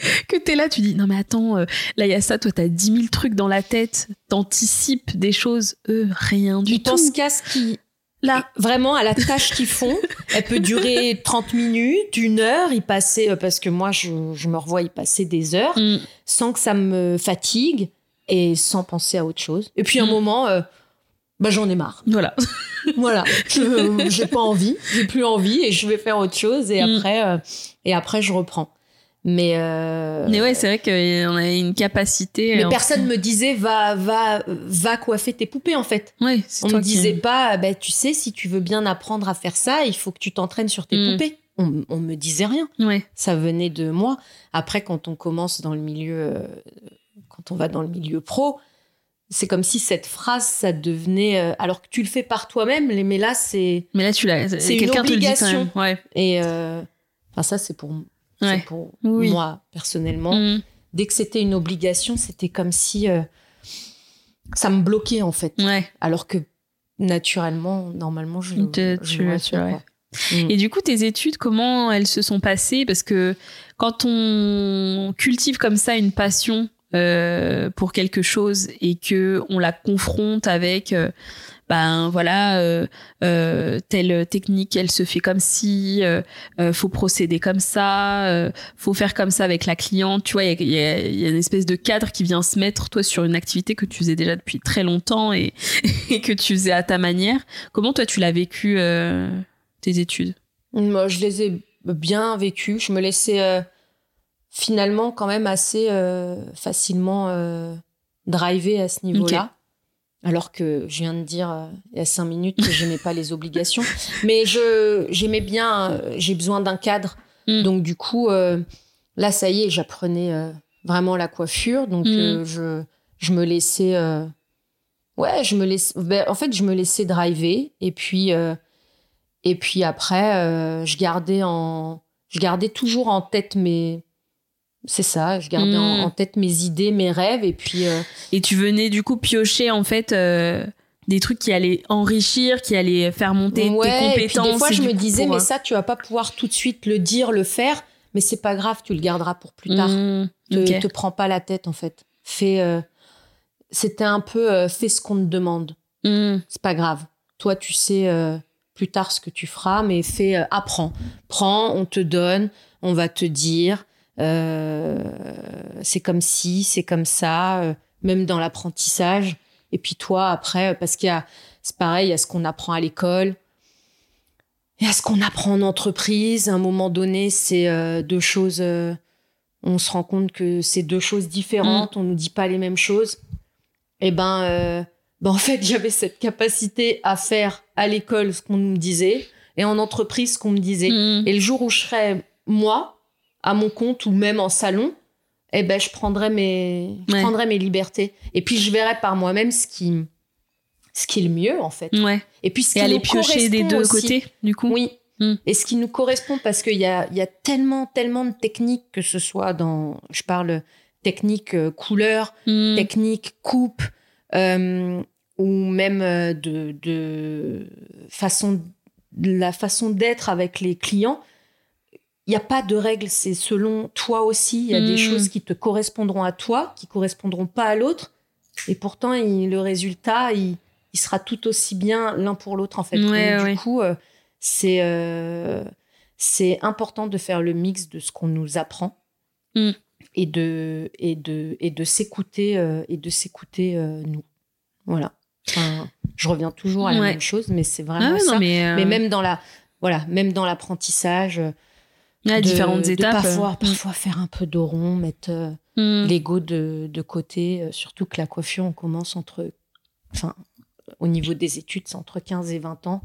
que t'es là, tu dis non mais attends, euh, là il y a ça, toi t'as 10 000 trucs dans la tête, t'anticipes des choses, eux rien du tout. pensent qu'à ce qui Là, vraiment à la tâche qu'ils font. Elle peut durer 30 minutes, une heure, y passer euh, parce que moi je, je me revois y passer des heures Mm. sans que ça me fatigue et sans penser à autre chose. Et puis à un Mm. moment, euh, bah j'en ai marre. voilà. Voilà, j'ai pas envie, j'ai plus envie et je vais faire autre chose et Mm. après euh, et après je reprends. Mais euh, Mais ouais, c'est vrai qu'on a une capacité. mais euh, personne me disait va va va coiffer tes poupées en fait. Ouais, On me qui- disait pas bah tu sais si tu veux bien apprendre à faire ça, il faut que tu t'entraînes sur tes Mm. poupées. On, on me disait rien, Ouais. ça venait de moi. Après quand on commence dans le milieu euh, quand on va dans le milieu pro, c'est comme si cette phrase ça devenait euh, alors que tu le fais par toi-même, mais là c'est Mais là, tu l'as. C'est une te le dit quand même. Ouais. Et euh, enfin, ça, c'est pour, Ouais. pour Oui. moi, personnellement. Mm. Dès que c'était une obligation, c'était comme si euh, ça me bloquait, en fait. Ouais. Alors que, naturellement, normalement, je, Te- je tu- tu quoi. Mm. Et du coup, tes études, comment elles se sont passées? Parce que quand on cultive comme ça une passion euh, pour quelque chose et que on la confronte avec, euh, ben voilà, euh, euh, telle technique, elle se fait comme si, euh, euh, faut procéder comme ça, euh, faut faire comme ça avec la cliente. Tu vois, il y y y a une espèce de cadre qui vient se mettre toi sur une activité que tu faisais déjà depuis très longtemps et, et que tu faisais à ta manière. Comment toi tu l'as vécu euh, tes études? Moi, je les ai bien vécus. Je me laissais euh, finalement quand même assez euh, facilement euh, driver à ce niveau-là. Alors que je viens de dire euh, il y a cinq minutes que j'aimais pas les obligations. Mais je j'aimais bien, euh, j'ai besoin d'un cadre. Mm. Donc du coup, euh, là, ça y est, j'apprenais vraiment la coiffure. Donc Mm. je, je me laissais... ouais, je me laisse, ben, en fait, je me laissais driver. Et puis... et puis après, je gardais en, je gardais toujours en tête mes, c'est ça, je gardais en, Mm. en tête mes idées, mes rêves, et puis euh, Et tu venais du coup piocher en fait euh, des trucs qui allaient enrichir, qui allaient faire monter Ouais, tes et puis compétences. des fois, et je me disais, pour, mais euh, ça, tu vas pas pouvoir tout de suite le dire, le faire, mais c'est pas grave, tu le garderas pour plus tard. hmm, te, te prends pas la tête, en fait. Fais, euh, c'était un peu, fais ce qu'on te demande. Hmm, C'est pas grave. Toi, tu sais plus tard ce que tu feras, mais fais, apprends. Prends, on te donne, on va te dire. Euh, c'est comme si, c'est comme ça, euh, même dans l'apprentissage. Et puis toi, après, euh, parce qu'il y a, c'est pareil, il y a ce qu'on apprend à l'école, il y a ce qu'on apprend en entreprise. À un moment donné, c'est euh, deux choses. euh, on se rend compte que c'est deux choses différentes. On nous dit pas les mêmes choses. Et ben, euh, ben en fait, j'avais cette capacité à faire à l'école ce qu'on me disait et en entreprise ce qu'on me disait. hmm. Et le jour où je serais moi à mon compte ou même en salon, eh ben je prendrais mes, je Ouais. prendrais mes libertés. Et puis je verrais par moi-même ce qui, ce qui est le mieux en fait. Ouais. Et puis ce Et qui aller nous piocher des correspond deux aussi. côtés, du coup. Oui. Mm. Et ce qui nous correspond, parce qu'il y a, il y a tellement, tellement de techniques, que ce soit dans, je parle technique euh, couleur, Hmm, technique coupe, euh, ou même euh, de, de façon, de la façon d'être avec les clients. Il n'y a pas de règles, c'est selon toi aussi. Il y a des Mm. choses qui te correspondront à toi, qui correspondront pas à l'autre. Et pourtant, il- le résultat, il, il sera tout aussi bien l'un pour l'autre, en fait. Ouais, Donc, ouais. du coup, euh, c'est euh, c'est important de faire le mix de ce qu'on nous apprend Mm. et de, et de, et de s'écouter euh, et de s'écouter nous. Voilà. Enfin, je reviens toujours à la Ouais. même chose, mais c'est Ah vraiment ça. non, mais, Mais même dans la, voilà, même dans l'apprentissage, euh, ouais, de- différentes de étapes. parfois, euh, parfois faire un peu de rond, mettre euh, hmm. l'ego de, de côté. euh, surtout que la coiffure, on commence entre, enfin, au niveau des études, c'est entre 15 et 20 ans.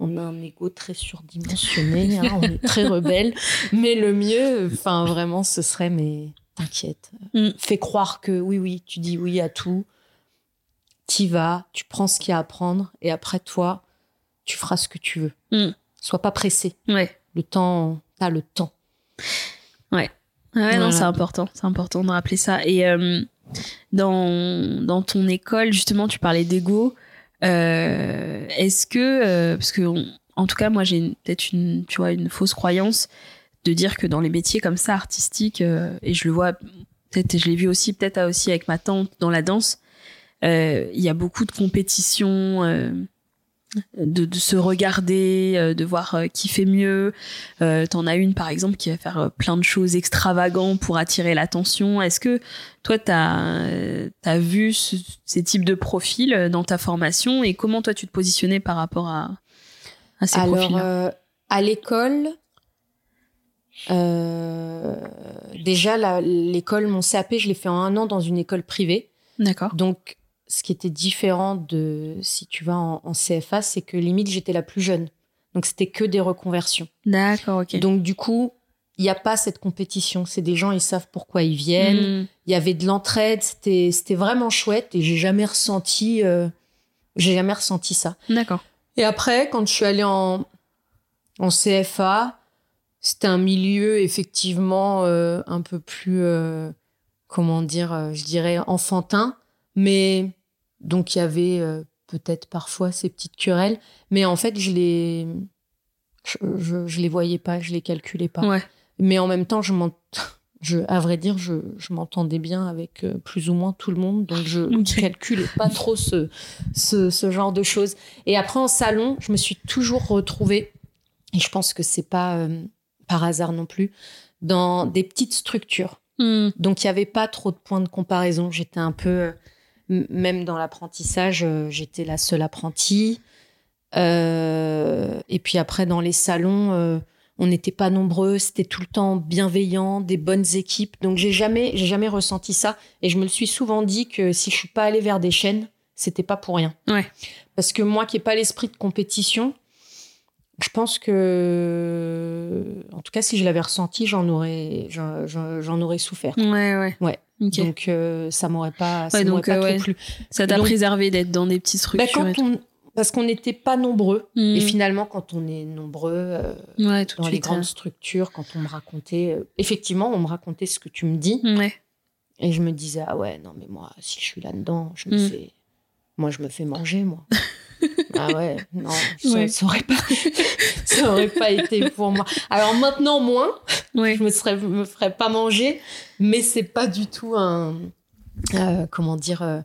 On a un ego très surdimensionné, hein, on est très rebelle. Mais le mieux, enfin, vraiment, ce serait, mais t'inquiète. Mm. Fais croire que oui, oui, tu dis oui à tout. T'y vas, tu prends ce qu'il y a à prendre, et après, toi, tu feras ce que tu veux. Mm. Sois pas pressé. Ouais. Le temps, t'as le temps. Ah ouais, non, c'est important. C'est important de rappeler ça. Et euh, dans, dans ton école, justement, tu parlais d'ego. Euh, Est-ce que, euh, parce que, on- en tout cas, moi, j'ai peut-être une, tu vois, une fausse croyance de dire que dans les métiers comme ça, artistiques, et je le vois, peut-être, je l'ai vu aussi, peut-être aussi avec ma tante dans la danse, il y a beaucoup de compétitions. De, de se regarder, euh, de voir euh, qui fait mieux. Euh, T'en as une par exemple qui va faire plein de choses extravagantes pour attirer l'attention. Est-ce que toi t'as as vu ce- ces types de profils dans ta formation et comment toi tu te positionnais par rapport à, à ces Alors, profils euh, à l'école, euh, déjà, l'école, mon CAP, je l'ai fait en un an dans une école privée. D'accord. Donc, ce qui était différent de si tu vas en, en CFA, c'est que limite, j'étais la plus jeune. Donc, c'était que des reconversions. D'accord, ok. Donc, du coup, il n'y a pas cette compétition. C'est des gens, ils savent pourquoi ils viennent. Hmm. Il y avait de l'entraide. C'était c'était vraiment chouette et j'ai jamais ressenti, euh, j'ai jamais ressenti ça. D'accord. Et après, quand je suis allée en, en CFA, c'était un milieu effectivement euh, un peu plus, euh, comment dire, je dirais enfantin. Mais donc il y avait euh, peut-être parfois ces petites querelles. Mais en fait, je les, je, je, je les voyais pas, je les calculais pas. Ouais. Mais en même temps, je m'en- je, à vrai dire, je, je m'entendais bien avec euh, plus ou moins tout le monde, donc je Ok. calculais pas trop ce, ce, ce genre de choses. Et après, en salon, je me suis toujours retrouvée, et je pense que c'est pas euh, par hasard non plus, dans des petites structures. Hmm. Donc, il n'y avait pas trop de points de comparaison. J'étais un peu, même dans l'apprentissage, euh, j'étais la seule apprentie. Euh, et puis après, dans les salons, euh, on n'était pas nombreux. C'était tout le temps bienveillant, des bonnes équipes. Donc, j'ai jamais, j'ai jamais ressenti ça. Et je me le suis souvent dit que si je suis pas allée vers des chaînes, c'était pas pour rien. Ouais. Parce que moi, qui n'ai pas l'esprit de compétition, je pense que, en tout cas, si je l'avais ressenti, j'en aurais, j'en, j'en- j'en aurais souffert. Ouais, ouais. Ouais. Donc euh, ça m'aurait pas, ça Ouais, donc, pas euh, ouais. plu. Ça t'a préservé d'être dans des petites Bah, structures. et on, parce qu'on n'était pas nombreux. tout. Hmm. Et finalement, quand on est nombreux euh, ouais, tout de dans les grandes structures, quand on me racontait, euh, effectivement, on me racontait ce que tu me dis, et je me disais ah ouais non mais moi si je suis là dedans, je me Mm. fais, Moi, je me fais manger, moi. ah ouais, non, ça, Ouais. ça aurait pas, ça aurait pas été pour moi. Alors maintenant, moins, Ouais. je me serais, me ferais pas manger, mais c'est pas du tout un, euh, comment dire, euh,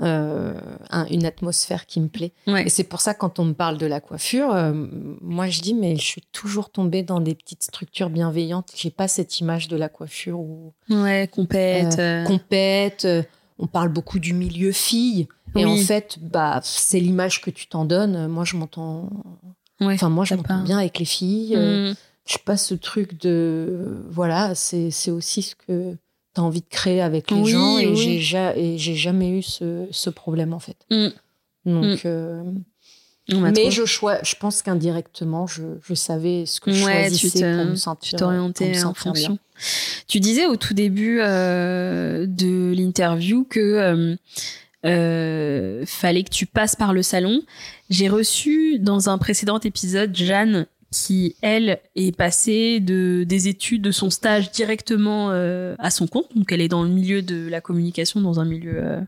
euh, un- une atmosphère qui me plaît. Ouais. Et c'est pour ça, quand on me parle de la coiffure, euh, moi je dis, mais je suis toujours tombée dans des petites structures bienveillantes. J'ai pas cette image de la coiffure où Ouais, compète. compète. Euh, On parle beaucoup du milieu fille. Et Oui. en fait, bah, c'est l'image que tu t'en donnes. Moi, je m'entends. Ouais, Enfin, moi, je m'entends bien avec les filles. Euh, Mm. Je sais pas ce truc de. Voilà, c'est c'est aussi ce que tu as envie de créer avec les Oui, gens. Et oui. j'ai jamais eu ce, ce problème, en fait. Mm. Donc. euh, On m'a mais je, je pense qu'indirectement, je, je savais ce que je Ouais, tu choisissais te- pour me tu sentir. t'orientais en bien. fonction. Tu disais au tout début euh, de l'interview que euh, euh, fallait que tu passes par le salon. J'ai reçu dans un précédent épisode Jeanne qui, elle, est passée de, des études, de son stage directement euh, à son compte. Donc, elle est dans le milieu de la communication, dans un milieu euh,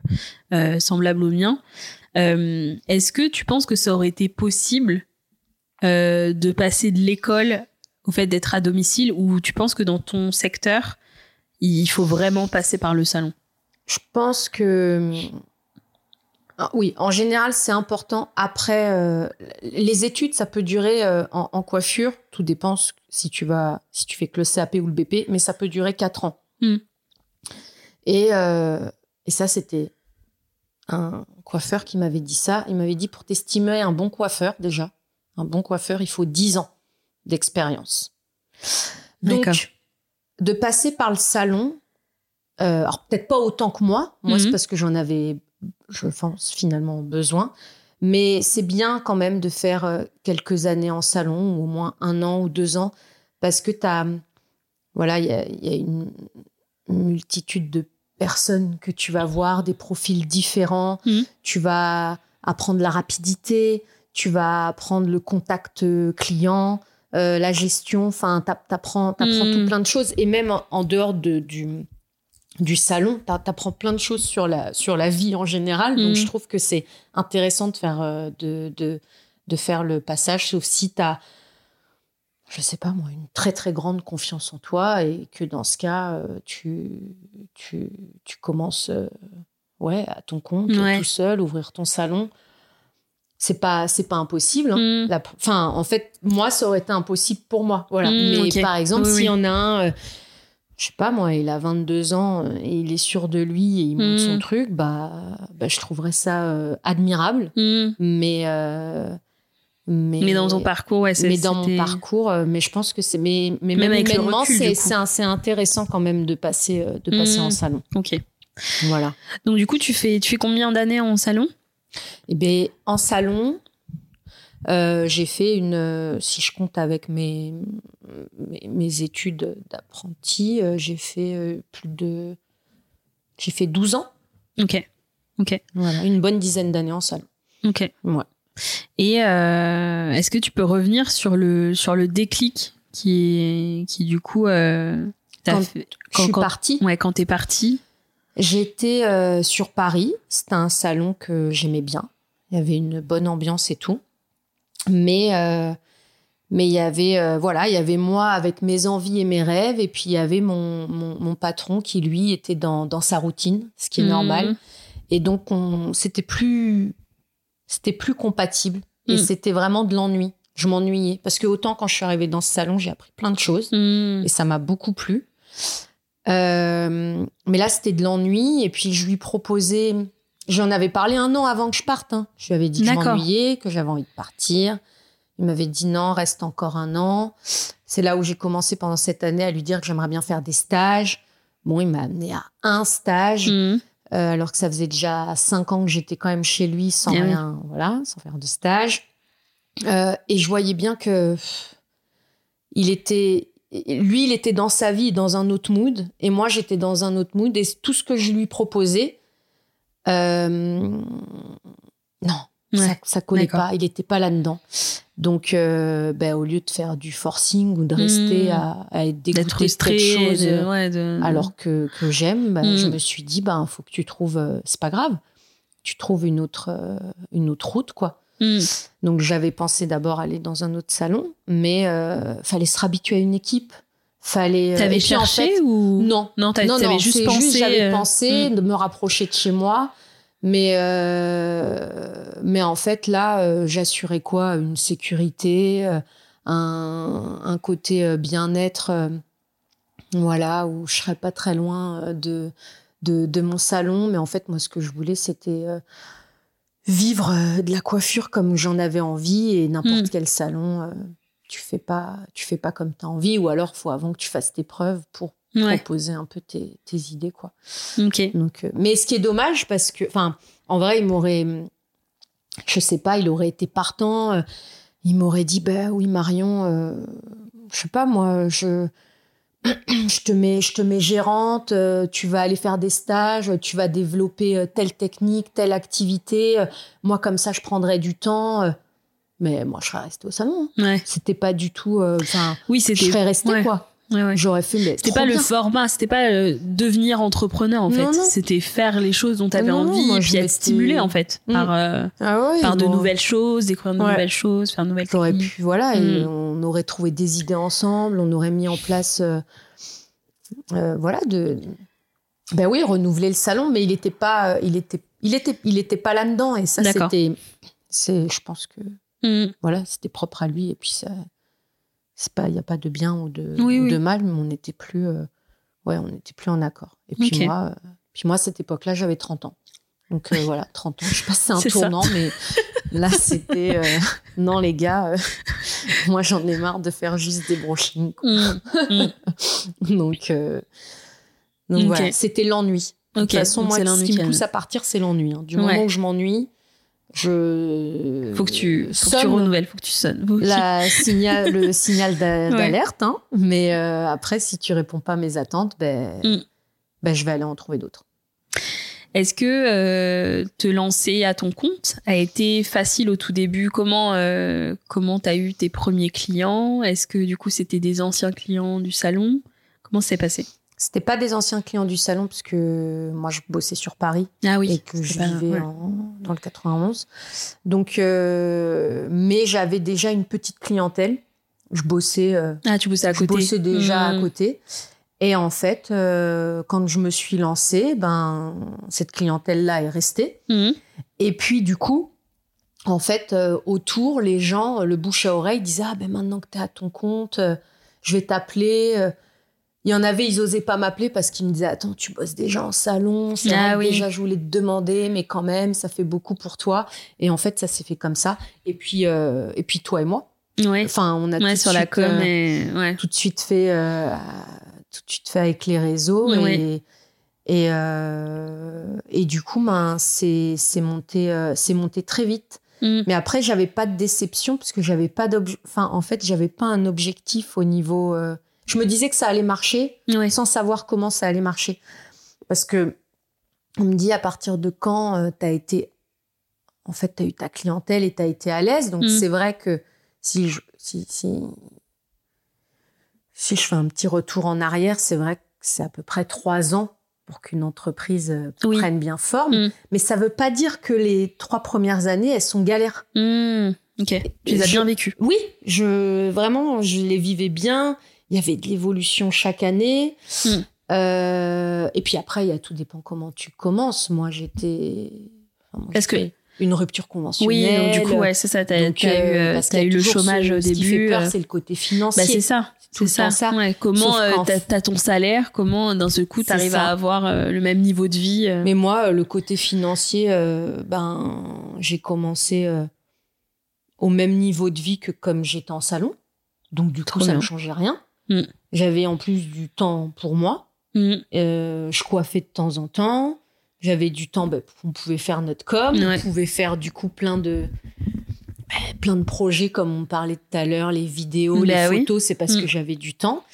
euh, semblable au mien. Euh, Est-ce que tu penses que ça aurait été possible euh, de passer de l'école au fait d'être à domicile ou tu penses que dans ton secteur, il faut vraiment passer par le salon? Je pense que. Ah, Oui, en général, c'est important. Après, euh, les études, ça peut durer euh, en, en coiffure. Tout dépend si tu vas, si tu fais que le CAP ou le BP, mais ça peut durer 4 ans. Hmm. Et, euh, et ça, c'était un coiffeur qui m'avait dit ça. Il m'avait dit pour t'estimer un bon coiffeur, déjà, un bon coiffeur, il faut 10 ans d'expérience. Donc, de passer par le salon, euh, alors peut-être pas autant que moi, moi c'est Mhm. parce que j'en avais, je pense, finalement besoin, mais c'est bien quand même de faire euh, quelques années en salon, ou au moins un an ou deux ans, parce que tu as, voilà, il y a, il y a une multitude de personnes que tu vas voir, des profils différents, Mhm. tu vas apprendre la rapidité, tu vas apprendre le contact euh, client, euh, la gestion, enfin, t'app- t'apprends, t'apprends Mhm. tout plein de choses. Et même en, en dehors de, du, du salon, t'a- t'apprends plein de choses sur la, sur la vie en général. Donc, je trouve que c'est intéressant de faire, euh, de, de, de faire le passage, sauf si tu as, je sais pas moi, une très très grande confiance en toi et que dans ce cas, euh, tu, tu, tu commences euh, ouais, à ton compte, Ouais. tout seul, ouvrir ton salon. C'est pas, c'est pas impossible. hein. Mm. La- en fait, moi, ça aurait été impossible pour moi. Voilà. Mm, Mais par exemple, Oui, s'il oui. y en a un, euh, je sais pas moi, il a 22 ans euh, et il est sûr de lui et il monte Mm. son truc, bah, bah, je trouverais ça euh, admirable. Mm. Mais, mais, Mais dans ton parcours, ouais, c'est mais dans mon parcours, euh, mais je pense que c'est, mais, mais Même même, avec le humainement, c'est, intéressant quand même de passer, euh, de passer Mm. en salon. Ok. Voilà. Donc du coup, tu fais, tu fais combien d'années en salon? Et ben en salon, euh, j'ai fait une, euh, si je compte avec mes, mes, mes études d'apprenti, euh, j'ai fait plus de, j'ai fait 12 ans. Ok. Ok. Voilà, une bonne dizaine d'années en salon. Ok. Ouais. Et euh, est-ce que tu peux revenir sur le sur le déclic qui qui du coup euh, t'a Quand fait je suis quand- partie? ouais quand t'es partie J'étais euh, sur Paris. C'était un salon que j'aimais bien. Il y avait une bonne ambiance et tout. Mais euh, mais il y avait euh, voilà, il y avait moi avec mes envies et mes rêves, et puis il y avait mon, mon, mon patron qui lui était dans, dans sa routine, ce qui est Mhm. normal. Et donc on c'était plus c'était plus compatible et Mhm. c'était vraiment de l'ennui. Je m'ennuyais parce que autant quand je suis arrivée dans ce salon, j'ai appris plein de choses Mm. et ça m'a beaucoup plu. Euh, mais là, c'était de l'ennui. Et puis, je lui proposais. J'en avais parlé un an avant que je parte. hein. Je lui avais dit que je m'ennuyais, que j'avais envie de partir. Il m'avait dit non, reste encore un an. C'est là où j'ai commencé pendant cette année à lui dire que j'aimerais bien faire des stages. Bon, il m'a amené à un stage, Mm. Euh, alors que ça faisait déjà cinq ans que j'étais quand même chez lui sans rien, voilà, sans faire de stage. Euh, et je voyais bien que pff, il était, lui, il était dans sa vie, dans un autre mood, et moi, j'étais dans un autre mood. Et tout ce que je lui proposais, euh, non, Ouais. ça, ça collait pas. Il n'était pas là-dedans. Donc, euh, ben, au lieu de faire du forcing ou de rester Mm. à, à être dégoûté de quelque chose, de- ouais, de- alors que, que j'aime, ben, Mm. je me suis dit, ben, faut que tu trouves, euh, c'est pas grave. tu trouves une autre, euh, une autre route, quoi. Mm. Donc j'avais pensé d'abord aller dans un autre salon, mais euh, fallait se habituer à une équipe. Fallait. euh, T'avais puis, en cherché fait, ou Non, Non, non, juste pensé. J'avais euh, pensé mm. de me rapprocher de chez moi, mais euh, mais en fait là, euh, j'assurais quoi? Une sécurité, euh, un, un côté bien-être, voilà, où je serais pas très loin de, de de mon salon. Mais en fait, moi, ce que je voulais, c'était vivre de la coiffure comme j'en avais envie et n'importe Mm. quel salon. tu fais pas, tu fais pas comme tu as envie, ou alors faut avant que tu fasses tes preuves pour Ouais. proposer un peu tes, tes idées quoi. Donc, euh, mais ce qui est dommage parce que, enfin, en vrai, il m'aurait, je sais pas, il aurait été partant. euh, il m'aurait dit, bah oui, Marion, euh, je sais pas moi, je, je te mets, je te mets gérante, euh, tu vas aller faire des stages, tu vas développer telle technique, telle activité. moi, comme ça, je prendrais du temps. mais moi, je serais restée au salon. hein. Ouais. C'était pas du tout. Enfin, Oui, je c'était. serais restée ouais. quoi. Ouais, ouais. J'aurais fait. mais C'était pas le format, c'était pas euh, devenir entrepreneur en fait. Non, non. C'était faire les choses dont tu avais Non, non, envie moi, et puis être stimulé en fait Mm. par, euh, Ah ouais, par de nouvelles choses, découvrir de nouvelles choses, faire de nouvelles J'aurais techniques. pu, voilà, et Mm. on aurait trouvé des idées ensemble, on aurait mis en place, euh, voilà, de, ben oui, renouveler le salon, mais il était pas, il était, il était, il était pas là-dedans, et ça, c'était, c'est, je pense que, Mm. voilà, c'était propre à lui, et puis ça, pas, il y a pas de bien ou de, Oui, ou oui. de mal, mais on n'était plus, euh, ouais, on n'était plus en accord. Et puis moi, euh, puis moi, à cette époque-là, j'avais 30 ans. Donc euh, voilà, 30 ans, je passais un ça. tournant, mais là, c'était euh, non, les gars, moi j'en ai marre de faire juste des brochings. quoi. Mm. Donc, donc Ok. voilà, c'était l'ennui. De toute façon, donc moi, ce qui me pousse à partir, c'est l'ennui. hein. Du Ouais. moment où je m'ennuie, je. Faut que tu, faut que tu renouvelles, faut que tu sonnes. La signal, le signal Ouais. d'alerte. hein. Mais euh, après, si tu réponds pas à mes attentes, ben, Mm. ben, je vais aller en trouver d'autres. Est-ce que euh, te lancer à ton compte a été facile au tout début? Comment euh, comment t'as eu tes premiers clients? Est-ce que du coup c'était des anciens clients du salon? Comment c'est passé? C'était pas des anciens clients du salon, parce que moi, je bossais sur Paris. Ah oui. et que je pas- vivais ouais. en- dans le 91. Donc, euh, mais j'avais déjà une petite clientèle. Je bossais, euh, Ah tu bossais à je côté. bossais déjà à Mm. côté. Et en fait, euh, quand je me suis lancée, ben, cette clientèle-là est restée. Mhm. Et puis, du coup, en fait, euh, autour, les gens, le bouche à oreille, disaient Ah, ben maintenant que tu es à ton compte, euh, je vais t'appeler. Il y en avait, ils osaient pas m'appeler parce qu'ils me disaient Attends, tu bosses déjà en salon. C'est Ah oui. déjà, je voulais te demander, mais quand même, ça fait beaucoup pour toi. Et en fait, ça s'est fait comme ça. Et puis, euh, et puis toi et moi. Ouais. Enfin, on a tout Ouais, sur la suite, com. euh, et... Ouais. tout de suite fait euh, tout de suite fait avec les réseaux et et, et du coup ben c'est monté c'est monté très vite Mm. mais après j'avais pas de déception parce que j'avais pas d'obj enfin en fait j'avais pas un objectif au niveau je me disais que ça allait marcher sans savoir comment ça allait marcher parce que on me dit à partir de quand tu as été en fait tu as eu ta clientèle et tu as été à l'aise? Donc Mm. c'est vrai que si je, si, si si je fais un petit retour en arrière, c'est vrai que c'est à peu près trois ans pour qu'une entreprise euh, Oui. prenne bien forme. Mm. Mais ça veut pas dire que les trois premières années, elles sont galères. Mm. Ok. Tu les as bien vécues. Oui, je vraiment, je les vivais bien. Il y avait de l'évolution chaque année. Mm. Euh, et puis après, il y a tout dépend comment tu commences. Moi, j'étais. enfin, Parce que- une rupture Oui, conventionnelle. donc du coup, ouais, c'est ça. T'as Donc, t'as eu, euh, parce t'as a eu le chômage au Ce qui fait début. peur, euh, c'est le côté financier. Bah, c'est ça. tout C'est ça. temps ça. Ouais, comment euh, t'as ton salaire Comment d'un seul coup t'arrives à avoir euh, le même niveau de vie Mais moi, le côté financier, ben, j'ai commencé au même niveau de vie que comme j'étais en salon. Donc, du coup, ça ne changeait rien. Mm. J'avais en plus du temps pour moi. mm, Euh, je coiffais de temps en temps. J'avais du temps, ben, on pouvait faire notre com. Ouais. On pouvait faire du coup plein de, ben, plein de projets comme on parlait tout à l'heure, les vidéos, Bah les oui. photos. C'est parce Mm. que j'avais du temps.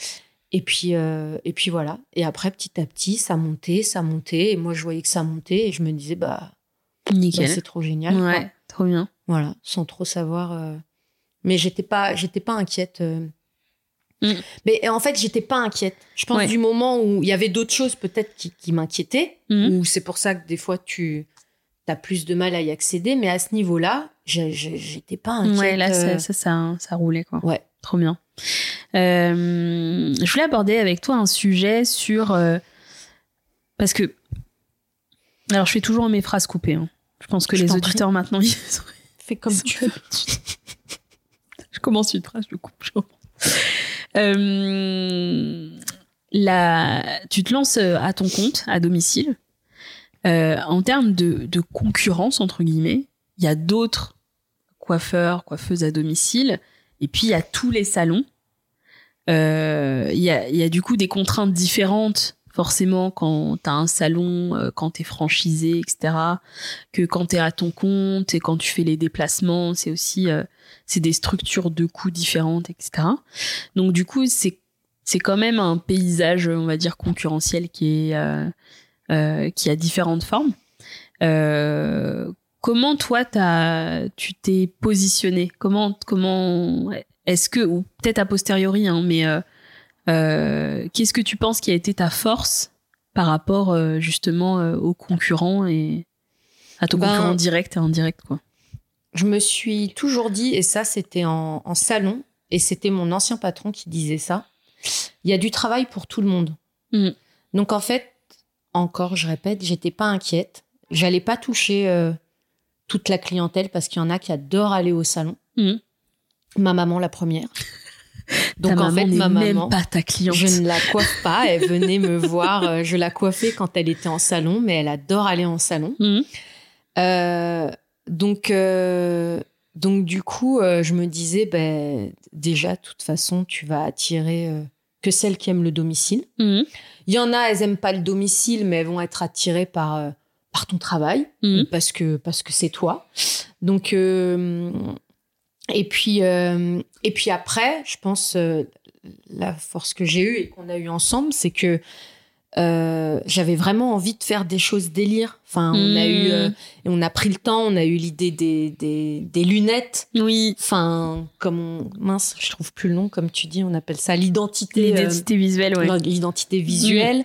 Et puis, euh, et puis voilà. Et après, petit à petit, ça montait, ça montait. Et moi, je voyais que ça montait. Et je me disais, bah, bah, Nickel. c'est trop génial. quoi. ouais, trop bien. Voilà, sans trop savoir. euh. Mais j'étais pas, j'étais pas inquiète. euh. Mm. Mais en fait, j'étais pas inquiète. Je pense Ouais. du moment où il y avait d'autres choses peut-être qui, qui m'inquiétaient, Mhm. ou c'est pour ça que des fois tu as plus de mal à y accéder. Mais à ce niveau-là, j'étais pas inquiète. Ouais, là, ça, euh, ça, ça, ça roulait, quoi. Ouais. Trop bien. Euh, je voulais aborder avec toi un sujet sur. euh, parce que. Alors, je fais toujours mes phrases coupées. hein. Je pense que Je les auditeurs maintenant, ils Fais comme tu veux. je commence une phrase, je coupe. je reprends. Euh, la, tu te lances euh, à ton compte, à domicile. Euh, en termes de, concurrence, entre guillemets, il y a d'autres coiffeurs, coiffeuses à domicile, et puis il y a tous les salons. Il y a du coup des contraintes différentes, forcément, quand tu as un salon, euh, quand tu es franchisé, etc., que quand tu es à ton compte et quand tu fais les déplacements, c'est aussi euh, c'est des structures de coûts différentes, etc. Donc du coup, c'est c'est quand même un paysage, on va dire, concurrentiel qui est euh, qui a différentes formes. Comment toi, t'as, tu t'es positionné? Comment comment est-ce que ou peut-être a posteriori, hein, mais qu'est-ce que tu penses qui a été ta force par rapport euh, justement euh, aux concurrents et à ton Ben, concurrent direct et indirect quoi? Je me suis toujours dit, et ça c'était en, en salon, et c'était mon ancien patron qui disait ça, il y a du travail pour tout le monde. Mm. Donc en fait, encore, je répète, j'étais pas inquiète. J'allais pas toucher euh, toute la clientèle parce qu'il y en a qui adorent aller au salon. Mm. Ma maman, la première. Donc Ta en fait, ma maman, même pas ta cliente. je ne la coiffe pas. Elle venait me voir. euh, Je la coiffais quand elle était en salon, mais elle adore aller en salon. Mhm. Euh, donc, euh, donc du coup, euh, je me disais, ben, déjà, de toute façon, tu vas attirer que celles qui aiment le domicile. Mhm. Il y en a, elles aiment pas le domicile, mais elles vont être attirées par, par ton travail, Mhm. parce que parce que c'est toi. Donc, et puis euh, et puis après, je pense euh, la force que j'ai eue et qu'on a eue ensemble, c'est que euh, j'avais vraiment envie de faire des choses délire. Enfin, on a eu, euh, et on a pris le temps, on a eu l'idée des, des, des lunettes. Oui, Enfin, comme on, mince, je trouve plus le nom, comme tu dis, on appelle ça l'identité. euh, l'identité visuelle, ouais. l'identité visuelle,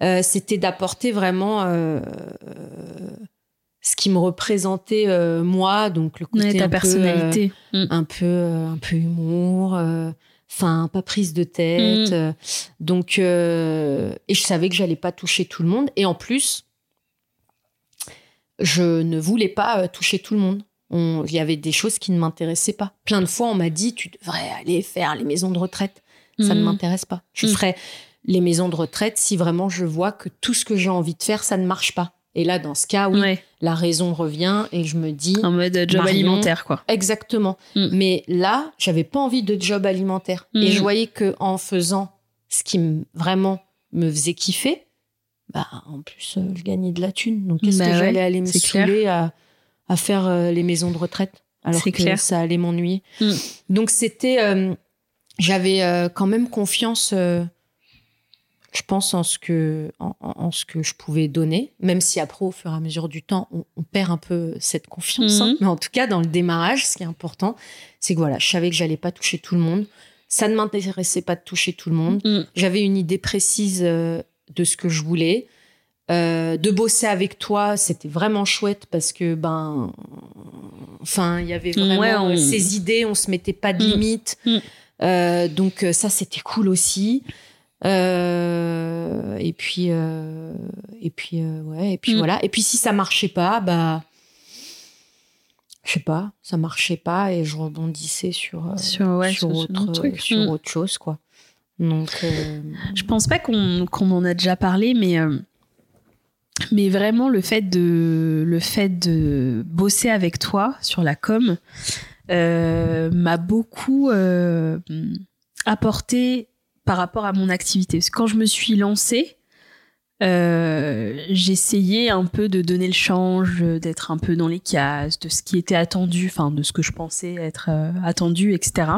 euh, c'était d'apporter vraiment euh, euh, ce qui me représentait euh, moi, donc le côté Ouais, ta un peu, personnalité. euh, Mm. un peu, euh, un peu humour, euh, enfin pas prise de tête. Mm. euh, donc euh, et je savais que j'allais pas toucher tout le monde et en plus je ne voulais pas euh, toucher tout le monde. On- Il y avait des choses qui ne m'intéressaient pas. Plein de fois, on m'a dit tu devrais aller faire les maisons de retraite. Ça ne Mm. m'intéresse pas. Je ferai les maisons de retraite si vraiment je vois que tout ce que j'ai envie de faire, ça ne marche pas. Et là, dans ce cas, oui, Ouais, la raison revient et je me dis en mode job Marion, alimentaire, quoi. exactement. Mm. Mais là, j'avais pas envie de job alimentaire Mm. et je voyais que en faisant ce qui me- vraiment me faisait kiffer, bah en plus euh, je gagnais de la thune. Donc qu'est-ce Bah que ouais, j'allais aller me saouler à, à faire euh, les maisons de retraite alors que clair. ça allait m'ennuyer. Mm. Donc c'était, euh, j'avais quand même confiance. Je pense en ce que en, ce que je pouvais donner, même si après au fur et à mesure du temps on, on perd un peu cette confiance. hein. Mhm. Mais en tout cas dans le démarrage, ce qui est important, c'est que voilà, je savais que j'allais pas toucher tout le monde. Ça ne m'intéressait pas de toucher tout le monde. Mm. J'avais une idée précise euh, de ce que je voulais. Euh, de bosser avec toi, c'était vraiment chouette parce que ben, enfin, il y avait vraiment Ouais, on- euh, ces idées, on se mettait pas de Mm. limites. Euh, donc ça, c'était cool aussi. Euh, et puis, euh, et puis, euh, ouais, et puis Mm. voilà. Et puis si ça marchait pas, bah, je sais pas, ça marchait pas et je rebondissais sur Sur, ouais, sur, sur- sur autre, sur Mm. autre chose, quoi. Donc, Je pense pas qu'on qu'on en a déjà parlé, mais mais vraiment le fait de le fait de bosser avec toi sur la com m'a beaucoup apporté par rapport à mon activité. Quand je me suis lancée, euh, j'essayais un peu de donner le change, d'être un peu dans les cases, de ce qui était attendu, enfin de ce que je pensais être euh, attendu, etc.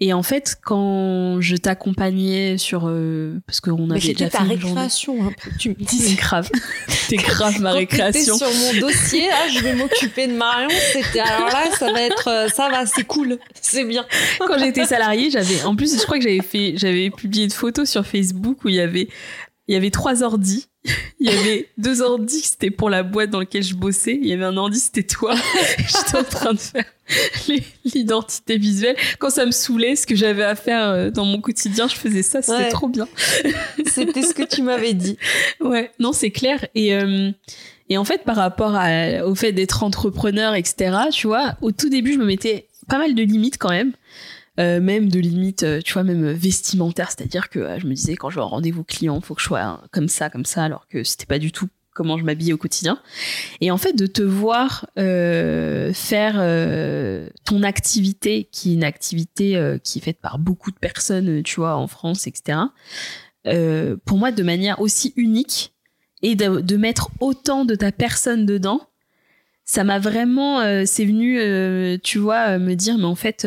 Et en fait, quand je t'accompagnais sur... euh, parce qu'on avait déjà ta fait journée- récréation, un peu. Tu me dis, C'est grave. C'était grave ma Quand récréation. sur mon dossier, ah, je vais m'occuper de Marion. C'était alors là, ça va être, euh, ça va, c'est cool, c'est bien. Quand j'étais salariée, j'avais, en plus, je crois que j'avais fait, j'avais publié une photo sur Facebook où il y avait, il y avait trois ordis. il y avait deux ordi, c'était pour la boîte dans laquelle je bossais. Il y avait un ordi, c'était toi. J'étais en train de faire l'identité visuelle. Quand ça me saoulait, ce que j'avais à faire euh, dans mon quotidien, je faisais ça. C'était trop bien. c'était ce que tu m'avais dit. Ouais, non, c'est clair. Et euh, et en fait, par rapport à, au fait d'être entrepreneur, etc., tu vois, au tout début, je me mettais pas mal de limites quand même. Euh, même de limites, euh, tu vois, même vestimentaires. C'est-à-dire que euh, je me disais, quand je vais en rendez-vous client, faut que je sois comme ça, comme ça, alors que c'était pas du tout comment je m'habillais au quotidien. Et en fait, de te voir euh, faire euh, ton activité, qui est une activité euh, qui est faite par beaucoup de personnes, tu vois, en France, etc. pour moi, de manière aussi unique et de, de, mettre autant de ta personne dedans, ça m'a vraiment, c'est venu, tu vois, me dire, mais en fait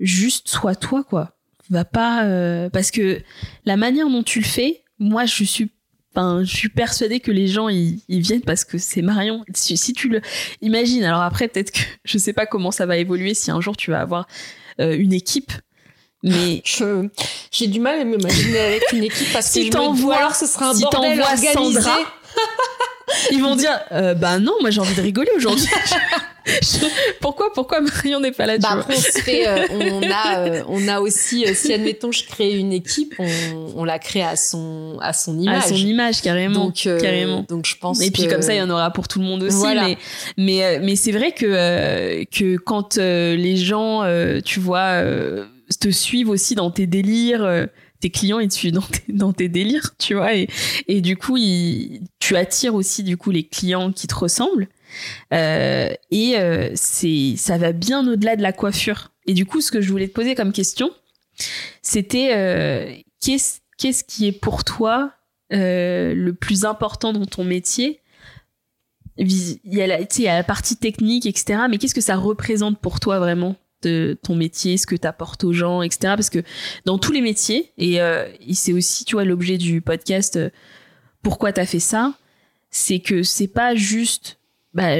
juste sois toi quoi. Va pas euh, parce que la manière dont tu le fais moi je suis enfin je suis persuadée que les gens ils, viennent parce que c'est Marion. Si, si, tu le imagines alors après peut-être que je sais pas comment ça va évoluer si un jour tu vas avoir euh, une équipe mais j'ai du mal à m'imaginer avec une équipe parce si que t'envoies alors ce sera un si bordel organisé Sandra, ils vont dire euh, bah non moi j'ai envie de rigoler aujourd'hui. Pourquoi pourquoi Marion n'est pas là bah après, on, se fait, euh, on a euh, on a aussi euh, si admettons je crée une équipe on, on, la crée à son à son image. à son image carrément donc carrément. donc je pense et puis comme ça il y en aura pour tout le monde aussi mais mais mais c'est vrai que que quand les gens tu vois te suivent aussi dans tes délires clients te suivent dans tes, dans tes délires tu vois et, et du coup tu attires aussi du coup les clients qui te ressemblent euh, et euh, c'est ça va bien au-delà de la coiffure et du coup ce que je voulais te poser comme question c'était euh, qu'est-ce qui est pour toi le plus important dans ton métier? Il y a la partie technique, etc. Mais qu'est-ce que ça représente pour toi vraiment? Ton métier, ce que tu apportes aux gens, etc. Parce que dans tous les métiers, et, euh, c'est aussi, tu vois, l'objet du podcast, euh, pourquoi tu as fait ça, c'est que c'est pas juste, bah,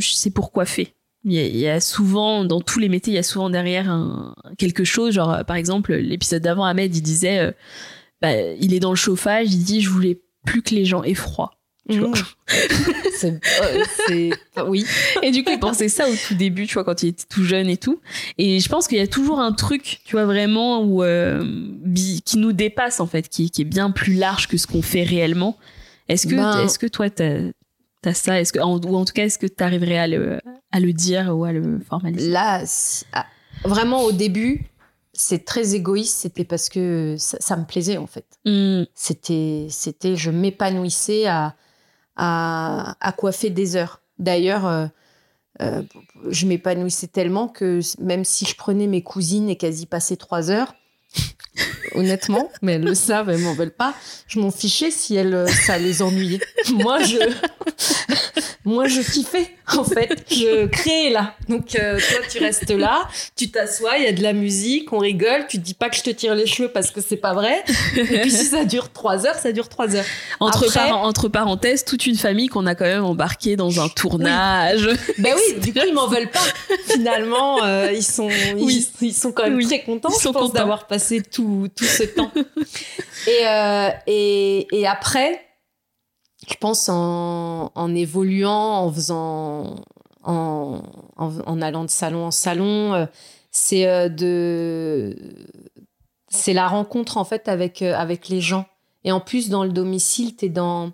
c'est pour coiffer. Il y, a, il y, a, souvent, dans tous les métiers, il y a souvent derrière quelque chose, genre, par exemple, l'épisode d'avant, Ahmed, il disait, euh, bah, il est dans le chauffage, il dit, je voulais plus que les gens aient froid. Mmh. c'est, oui. Et du coup, il pensait ça au tout début, tu vois, quand il était tout jeune et tout. Et je pense qu'il y a toujours un truc, tu vois, vraiment, où, euh, qui nous dépasse, en fait, qui, qui, est bien plus large que ce qu'on fait réellement. Est-ce que, ben est-ce que toi, t'as, as ça? Est-ce que, ou en tout cas, est-ce que tu arriverais à le, à le dire ou à le formaliser? Là, ah, vraiment, au début, c'est très égoïste, c'était parce que ça, me plaisait en fait. Mmh. C'était, c'était, je m'épanouissais à, à, coiffer des heures. D'ailleurs, euh, euh, je m'épanouissais tellement que même si je prenais mes cousines et qu'elles y passaient trois heures, honnêtement, mais elles le savent, elles m'en veulent pas. Je m'en fichais si elles, ça les ennuyait. Moi, je, moi, je kiffais, en fait. Je créais là. Donc, euh, toi, tu restes là, tu t'assois, il y a de la musique, on rigole. Tu te dis pas que je te tire les cheveux parce que c'est pas vrai. Et puis, si ça dure trois heures, ça dure trois heures. Entre, entre parenthèses, toute une famille qu'on a quand même embarquée dans un tournage. Ben oui, du coup, ils m'en veulent pas. Finalement, euh, ils sont, ils, ils, sont quand même très contents, ils sont je pense, d'avoir passé tout, tout ce temps. Et, euh, et, et après, je pense en, en évoluant, en faisant, en, en, allant de salon en salon, euh, c'est euh, de, c'est la rencontre en fait avec euh, avec les gens. Et en plus dans le domicile, t'es dans,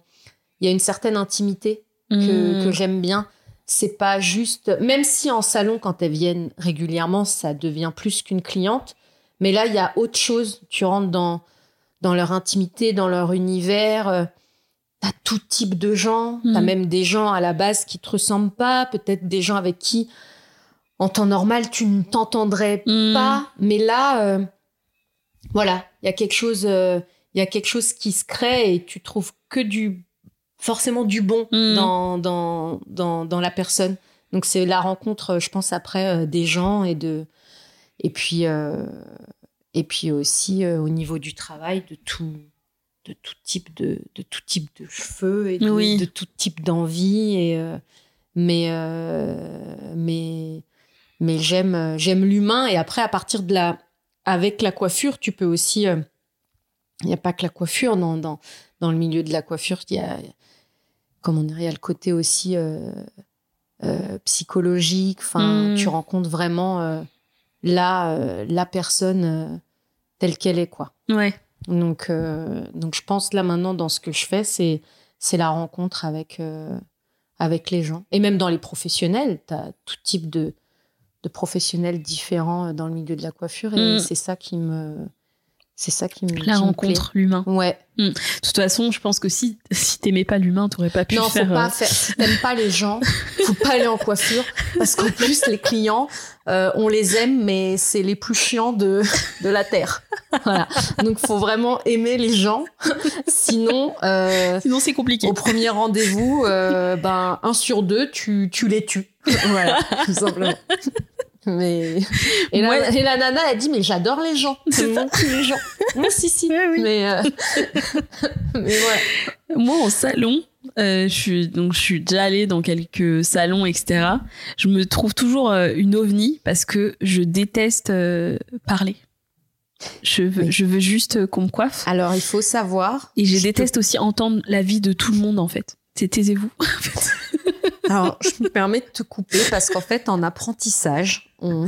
il y a une certaine intimité que, mmh. que j'aime bien. C'est pas juste, même si en salon quand elles viennent régulièrement, ça devient plus qu'une cliente. Mais là, il y a autre chose. Tu rentres dans dans leur intimité, dans leur univers t'as tout type de gens, t'as mm. même des gens à la base qui te ressemblent pas, peut-être des gens avec qui, en temps normal, tu ne t'entendrais mm. pas, mais là, euh, voilà, il y a quelque chose, euh, il y a quelque chose qui se crée et tu trouves que du, forcément du bon mm. dans, dans, dans, dans, la personne. Donc c'est la rencontre, je pense, après euh, des gens et de, et puis, et puis aussi au niveau du travail, de tout de tout type de, de tout type de cheveux et de, de tout type d'envie et euh, mais euh, mais mais j'aime j'aime l'humain et après à partir de la avec la coiffure tu peux aussi il euh, n'y a pas que la coiffure dans, dans dans le milieu de la coiffure, il y a, comment on dirait, il y a le côté aussi euh, euh, psychologique. Enfin, Mm. tu rencontres vraiment euh, la, euh, la personne euh, telle qu'elle est, quoi. Ouais. Donc, euh, donc, je pense là maintenant dans ce que je fais, c'est c'est la rencontre avec euh, avec les gens et même dans les professionnels. Tu as tout type de de professionnels différents euh, dans le milieu de la coiffure et Mm. c'est ça qui me c'est ça qui me La qui rencontre, l'humain. Ouais. De toute façon, je pense que si, si t'aimais pas l'humain, t'aurais pas pu Non, faire. faut pas euh, faire. Si t'aimes pas les gens, faut pas aller en coiffure parce qu'en plus les clients, euh, on les aime, mais c'est les plus chiants de de la terre. Voilà. Donc faut vraiment aimer les gens, sinon. Euh, Sinon, c'est compliqué. Au premier rendez-vous, euh, ben un sur deux, tu, tu les tues. voilà, tout simplement. Mais et la, Ouais. et la nana elle dit mais j'adore les gens. C'est tue les gens. Moi si si. Ouais, oui. Mais euh, mais voilà. Moi, en salon, euh, je suis donc je suis déjà allée dans quelques salons, etc. Je me trouve toujours euh, une ovni parce que je déteste euh, parler. Je veux, Oui. je veux juste qu'on me coiffe. Alors il faut savoir. Et je te- déteste aussi entendre la vie de tout le monde, en fait. C'est taisez-vous. Alors, je me permets de te couper parce qu'en fait, en apprentissage, on,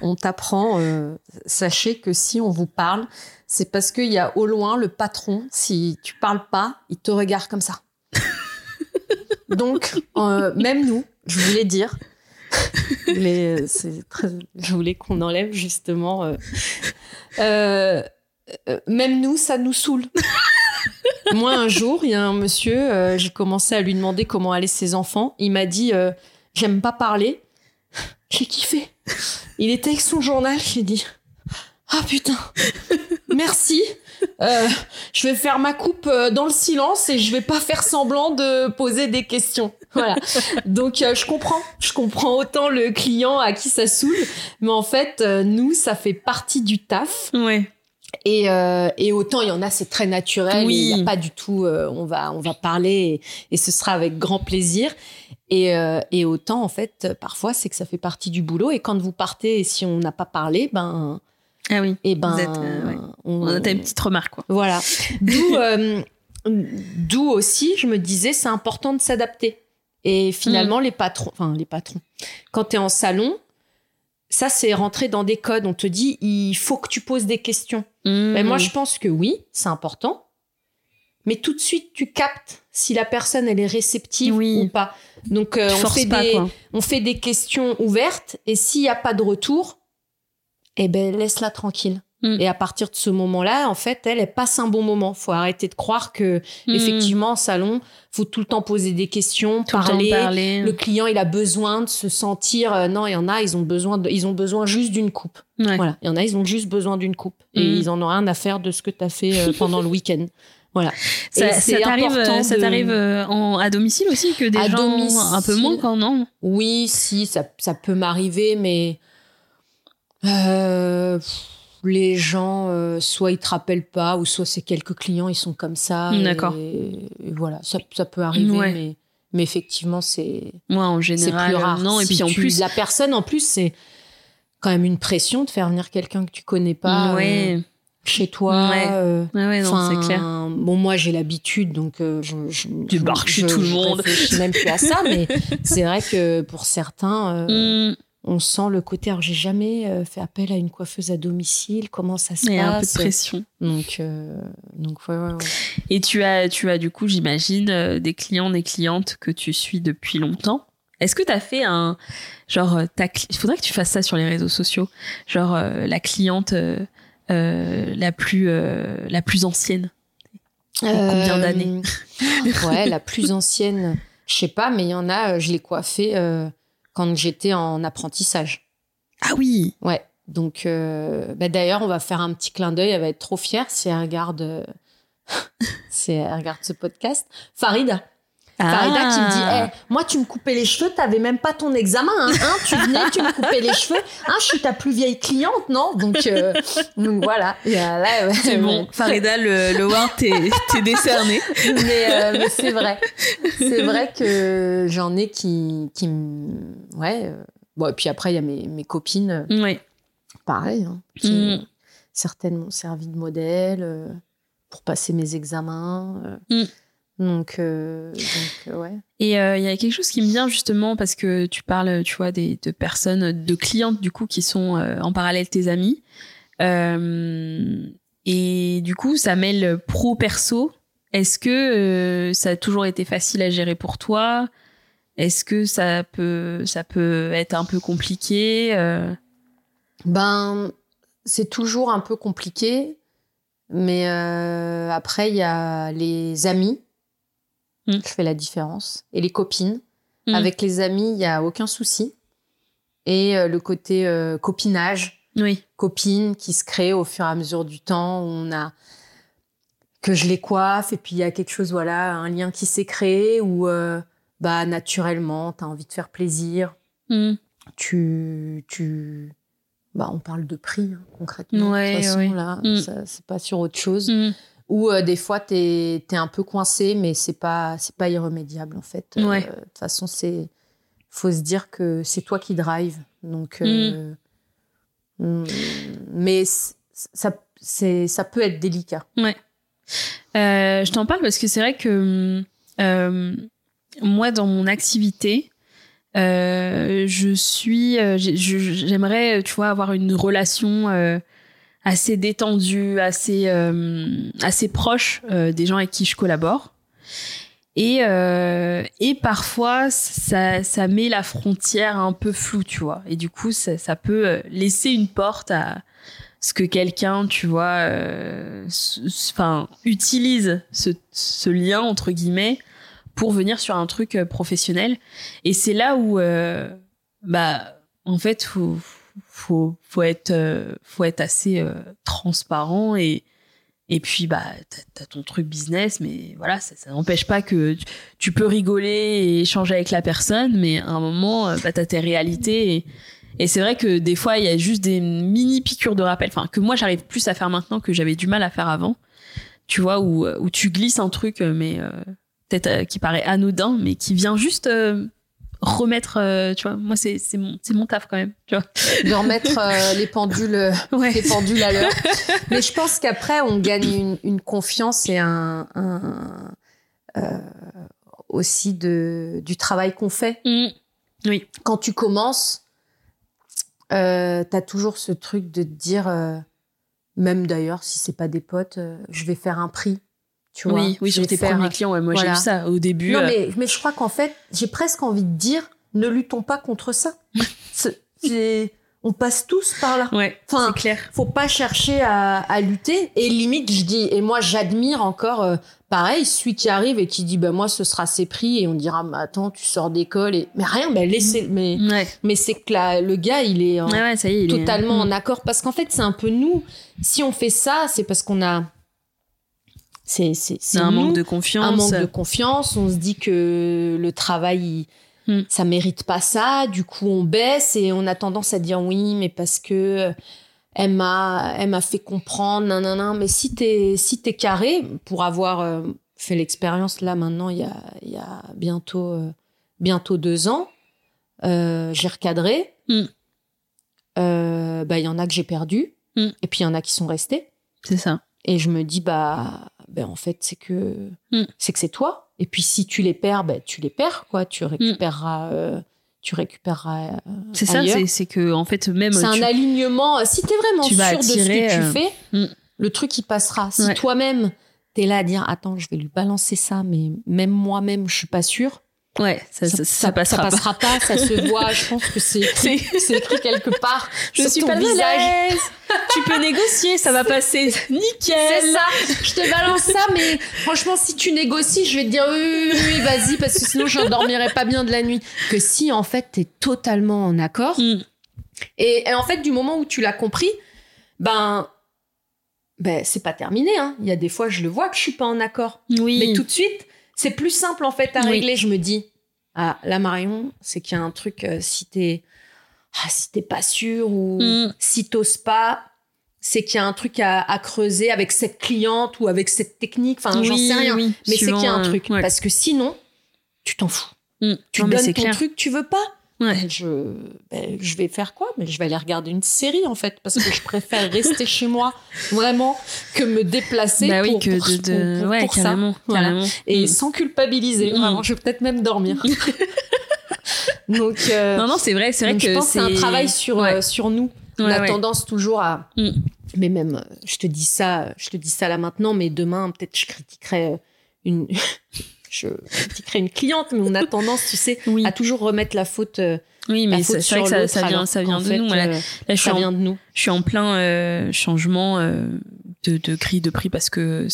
on t'apprend, euh, sachez que si on vous parle, c'est parce qu'il y a au loin le patron, si tu parles pas, il te regarde comme ça. Donc, euh, même nous, je voulais dire, mais euh, c'est très, je voulais qu'on enlève justement, euh, euh, euh, même nous, ça nous saoule. Moi, un jour, il y a un monsieur, euh, j'ai commencé à lui demander comment allaient ses enfants. Il m'a dit euh, J'aime pas parler. J'ai kiffé. Il était avec son journal. J'ai dit Ah putain, merci. Euh, je vais faire ma coupe dans le silence et je vais pas faire semblant de poser des questions. Voilà. Donc je comprends, je comprends autant le client à qui ça saoule, mais en fait nous ça fait partie du taf. Ouais. Et, euh, et autant il y en a, c'est très naturel. Oui. Il n'y a pas du tout. euh, on va on va parler et, et ce sera avec grand plaisir. Et, euh, et autant en fait, parfois c'est que ça fait partie du boulot. Et quand vous partez, et si on n'a pas parlé, ben Ah oui. et ben êtes, euh, ouais. on, On a une petite remarque, quoi. voilà. D'où d'où aussi, je me disais, c'est important de s'adapter. Et finalement, Mm. les patrons, enfin les patrons, quand tu es en salon, ça c'est rentrer dans des codes. On te dit, il faut que tu poses des questions. Ben, moi, je pense que oui, c'est important. Mais tout de suite, tu captes si la personne elle est réceptive Oui. ou pas. Donc, euh, on, fait pas, des, on fait des questions ouvertes et s'il n'y a pas de retour, eh ben laisse-la tranquille. Mm. Et à partir de ce moment-là, en fait, elle, elle passe un bon moment. Faut arrêter de croire que Mmh. effectivement, en salon, faut tout le temps poser des questions, Tout le temps parler. parler. Le client, il a besoin de se sentir. euh, non, il y en a, ils ont besoin, de, ils ont besoin juste d'une coupe. Ouais. Voilà, il y en a, ils ont juste besoin d'une coupe et Mm. ils en ont rien à faire de ce que tu as fait euh, pendant le week-end. Voilà. Ça, ça t'arrive, de- euh, à domicile aussi que des À gens domicile. un peu moins quand non? Oui, si, ça, ça peut m'arriver, mais euh, les gens, euh, soit ils te rappellent pas, ou soit c'est quelques clients, ils sont comme ça. D'accord. Et, voilà, ça, ça peut arriver, Ouais. mais, mais effectivement, c'est Moi en c'est général plus rare. non et Si puis en tu- plus la personne, en plus, c'est quand même une pression de faire venir quelqu'un que tu connais pas euh, chez toi. Ouais. euh, ouais ouais non c'est clair Bon, moi, j'ai l'habitude, donc je, je, Tu je- barques chez je- tout le je monde. réfléchis même plus à ça, mais c'est vrai que pour certains, Mmh. On sent le côté. Alors, j'ai jamais euh, fait appel à une coiffeuse à domicile. Comment ça se il y a un peu de passe pression Donc, euh, donc ouais, ouais, ouais. et tu as tu as du coup j'imagine euh, des clients des clientes que tu suis depuis longtemps est-ce que tu as fait un genre ta il faudrait que tu fasses ça sur les réseaux sociaux genre euh, la cliente euh, la plus la plus ancienne Combien d'années Ouais, la plus ancienne, je sais pas, mais il y en a. Je l'ai coiffée quand j'étais en apprentissage. ah oui Ouais. Donc, euh, bah d'ailleurs, on va faire un petit clin d'œil. Elle va être trop fière si elle regarde, euh, si elle regarde ce podcast. Farida. Farida qui me dit Ah. Eh, Moi, tu me coupais les cheveux, t'avais même pas ton examen. Hein, hein, tu venais, tu me coupais les cheveux. Hein, je suis ta plus vieille cliente, non? Donc, euh, donc voilà. Euh, ouais, c'est bon Farida le, le Word t'es décerné mais, euh, mais c'est vrai. C'est vrai que j'en ai qui, qui. Ouais. Bon, et puis après, il y a mes, mes copines. ouais pareil. hein, qui, Mm. Certaines m'ont servi de modèle. pour passer mes examens. Mm. Donc, euh, donc, euh, ouais. Et euh, il y a quelque chose qui me vient justement parce que tu parles, tu vois, des, de personnes, de clientes du coup qui sont euh, en parallèle tes amis. Et du coup, ça mêle pro-perso. Est-ce que ça a toujours été facile à gérer pour toi? Est-ce que ça peut, ça peut être un peu compliqué Ben, c'est toujours un peu compliqué, mais après, il y a les amis. Mm. Je fais la différence. Et les copines. Mm. Avec les amis, il n'y a aucun souci. Et euh, le côté euh, copinage, Oui. copine qui se crée au fur et à mesure du temps, où on a que je les coiffe et puis il y a quelque chose voilà un lien qui s'est créé où euh, bah naturellement tu as envie de faire plaisir Mm. tu tu bah on parle de prix hein, concrètement Ouais, de toute façon ouais. là c'est pas sur autre chose. Ou euh, des fois t'es es un peu coincé mais c'est pas c'est pas irrémédiable en fait. Euh, Ouais. de toute façon c'est faut se dire que c'est toi qui drive. Donc euh, mm, mais ça c'est ça peut être délicat. Euh, je t'en parle parce que c'est vrai que moi, dans mon activité, je suis, j'aimerais, tu vois, avoir une relation assez détendue, assez, euh, assez proche euh, des gens avec qui je collabore. Et, euh, et parfois, ça, ça met la frontière un peu floue, tu vois. Et du coup, ça, ça peut euh, laisser une porte à ce que quelqu'un, tu vois, euh, enfin, utilise ce, ce lien, entre guillemets, pour venir sur un truc professionnel. Et c'est là où, bah, en fait, faut, faut, faut être, euh, faut être assez euh, transparent et, et puis, bah, t'as, ton truc business, mais voilà, ça, ça n'empêche pas que tu, peux rigoler et échanger avec la personne, mais à un moment, euh, bah, t'as tes réalités et, et c'est vrai que des fois, il y a juste des mini piqûres de rappel, enfin, que moi, j'arrive plus à faire maintenant que j'avais du mal à faire avant. Tu vois, où, où tu glisses un truc, mais euh, peut-être qui paraît anodin, mais qui vient juste euh, remettre, euh, tu vois, moi, c'est, mon, mon taf quand même, tu vois. de remettre euh, les pendules Ouais. les pendules à l'heure mais je pense qu'après on gagne une, une confiance et un, un, euh, aussi de du travail qu'on fait Mm. Oui. quand tu commences euh, t'as toujours ce truc de te dire euh, même d'ailleurs si c'est pas des potes euh, je vais faire un prix tu vois Oui, oui, Je sur tes faire- premiers clients, ouais, moi, voilà. j'ai vu ça au début. non euh, mais, mais je crois qu'en fait j'ai presque envie de dire ne luttons pas contre ça C'est- on passe tous par là Ouais, Enfin, c'est clair. faut pas chercher à, à lutter et limite je dis et moi j'admire encore euh, pareil celui qui arrive et qui dit bah moi ce sera ses prix et on dira mais attends tu sors d'école et mais rien bah laissez mais Ouais. mais c'est que la- le gars il est en- Ouais, ouais, ça y est. il est- totalement Mm. en accord parce qu'en fait c'est un peu nous si on fait ça c'est parce qu'on a c'est un nous, manque de confiance. un manque de confiance on se dit que le travail il- Hmm. ça mérite pas ça du coup on baisse et on a tendance à dire oui mais parce que elle m'a elle m'a fait comprendre nan, nan, nan. mais si t'es si t'es carré pour avoir euh, fait l'expérience là maintenant il y a il y a bientôt euh, bientôt deux ans euh, j'ai recadré Hmm. Bah il y en a que j'ai perdu Hmm. et puis il y en a qui sont restés C'est ça. et je me dis bah ben en fait c'est que Mm. c'est que c'est toi et puis si tu les perds ben tu les perds quoi tu récupéreras euh, tu récupéreras euh, C'est ça, c'est, que, en fait, même. c'est un alignement si t'es vraiment tu sûr de ce que tu euh, fais mm. le truc il passera si Ouais. toi-même t'es là à dire attends je vais lui balancer ça mais même moi-même je suis pas sûre Ouais, ça, ça, ça passera pas. pas. ça se voit je pense que c'est écrit, quelque part Je sur suis ton pas visage tu peux négocier, ça va passer. Nickel. C'est ça. Je te balance ça, mais franchement, si tu négocies, je vais te dire oui, oui, oui, oui, vas-y, parce que sinon, je dormirai pas bien de la nuit. Que si, en fait, t'es totalement en accord. Mm. Et, et en fait, du moment où tu l'as compris, ben, ben, c'est pas terminé. Hein. Il y a des fois, je le vois que je suis pas en accord. Oui. Mais tout de suite, c'est plus simple, en fait, à Oui. régler. Je me dis, ah, là, Marion, c'est qu'il y a un truc, euh, si t'es, ah, si t'es pas sûr ou Mm. si t'oses pas, c'est qu'il y a un truc à, à creuser avec cette cliente ou avec cette technique. Enfin, j'en Oui, sais rien. oui, mais c'est qu'il y a un truc. euh, ouais. Parce que sinon, tu t'en fous. Mm. Tu Non, donnes ton clair. truc, tu veux pas. Ouais. Je, ben, je vais faire quoi? Mais je vais aller regarder une série en fait, parce que je préfère rester chez moi vraiment que me déplacer Bah oui, pour, que pour- de, de- pour- ouais, pour ça. carrément, Voilà. carrément. Et Mm. sans culpabiliser, Mm. vraiment, je vais peut-être même dormir. Donc, euh, Non, non, c'est vrai, c'est vrai que je pense c'est un travail sur, Ouais. euh, sur nous. On a tendance toujours à. Mm. Mais même, je te dis ça, je te dis ça là maintenant, mais demain, peut-être je critiquerai euh, une. Je critiquerai une cliente, mais on a tendance, tu sais, Oui, à toujours remettre la faute. euh, oui, mais c'est vrai que ça, vient, ça vient de fait, nous. Euh, Là, je, suis ça en, vient de nous. je suis en plein euh, changement euh, de, de grille de prix parce que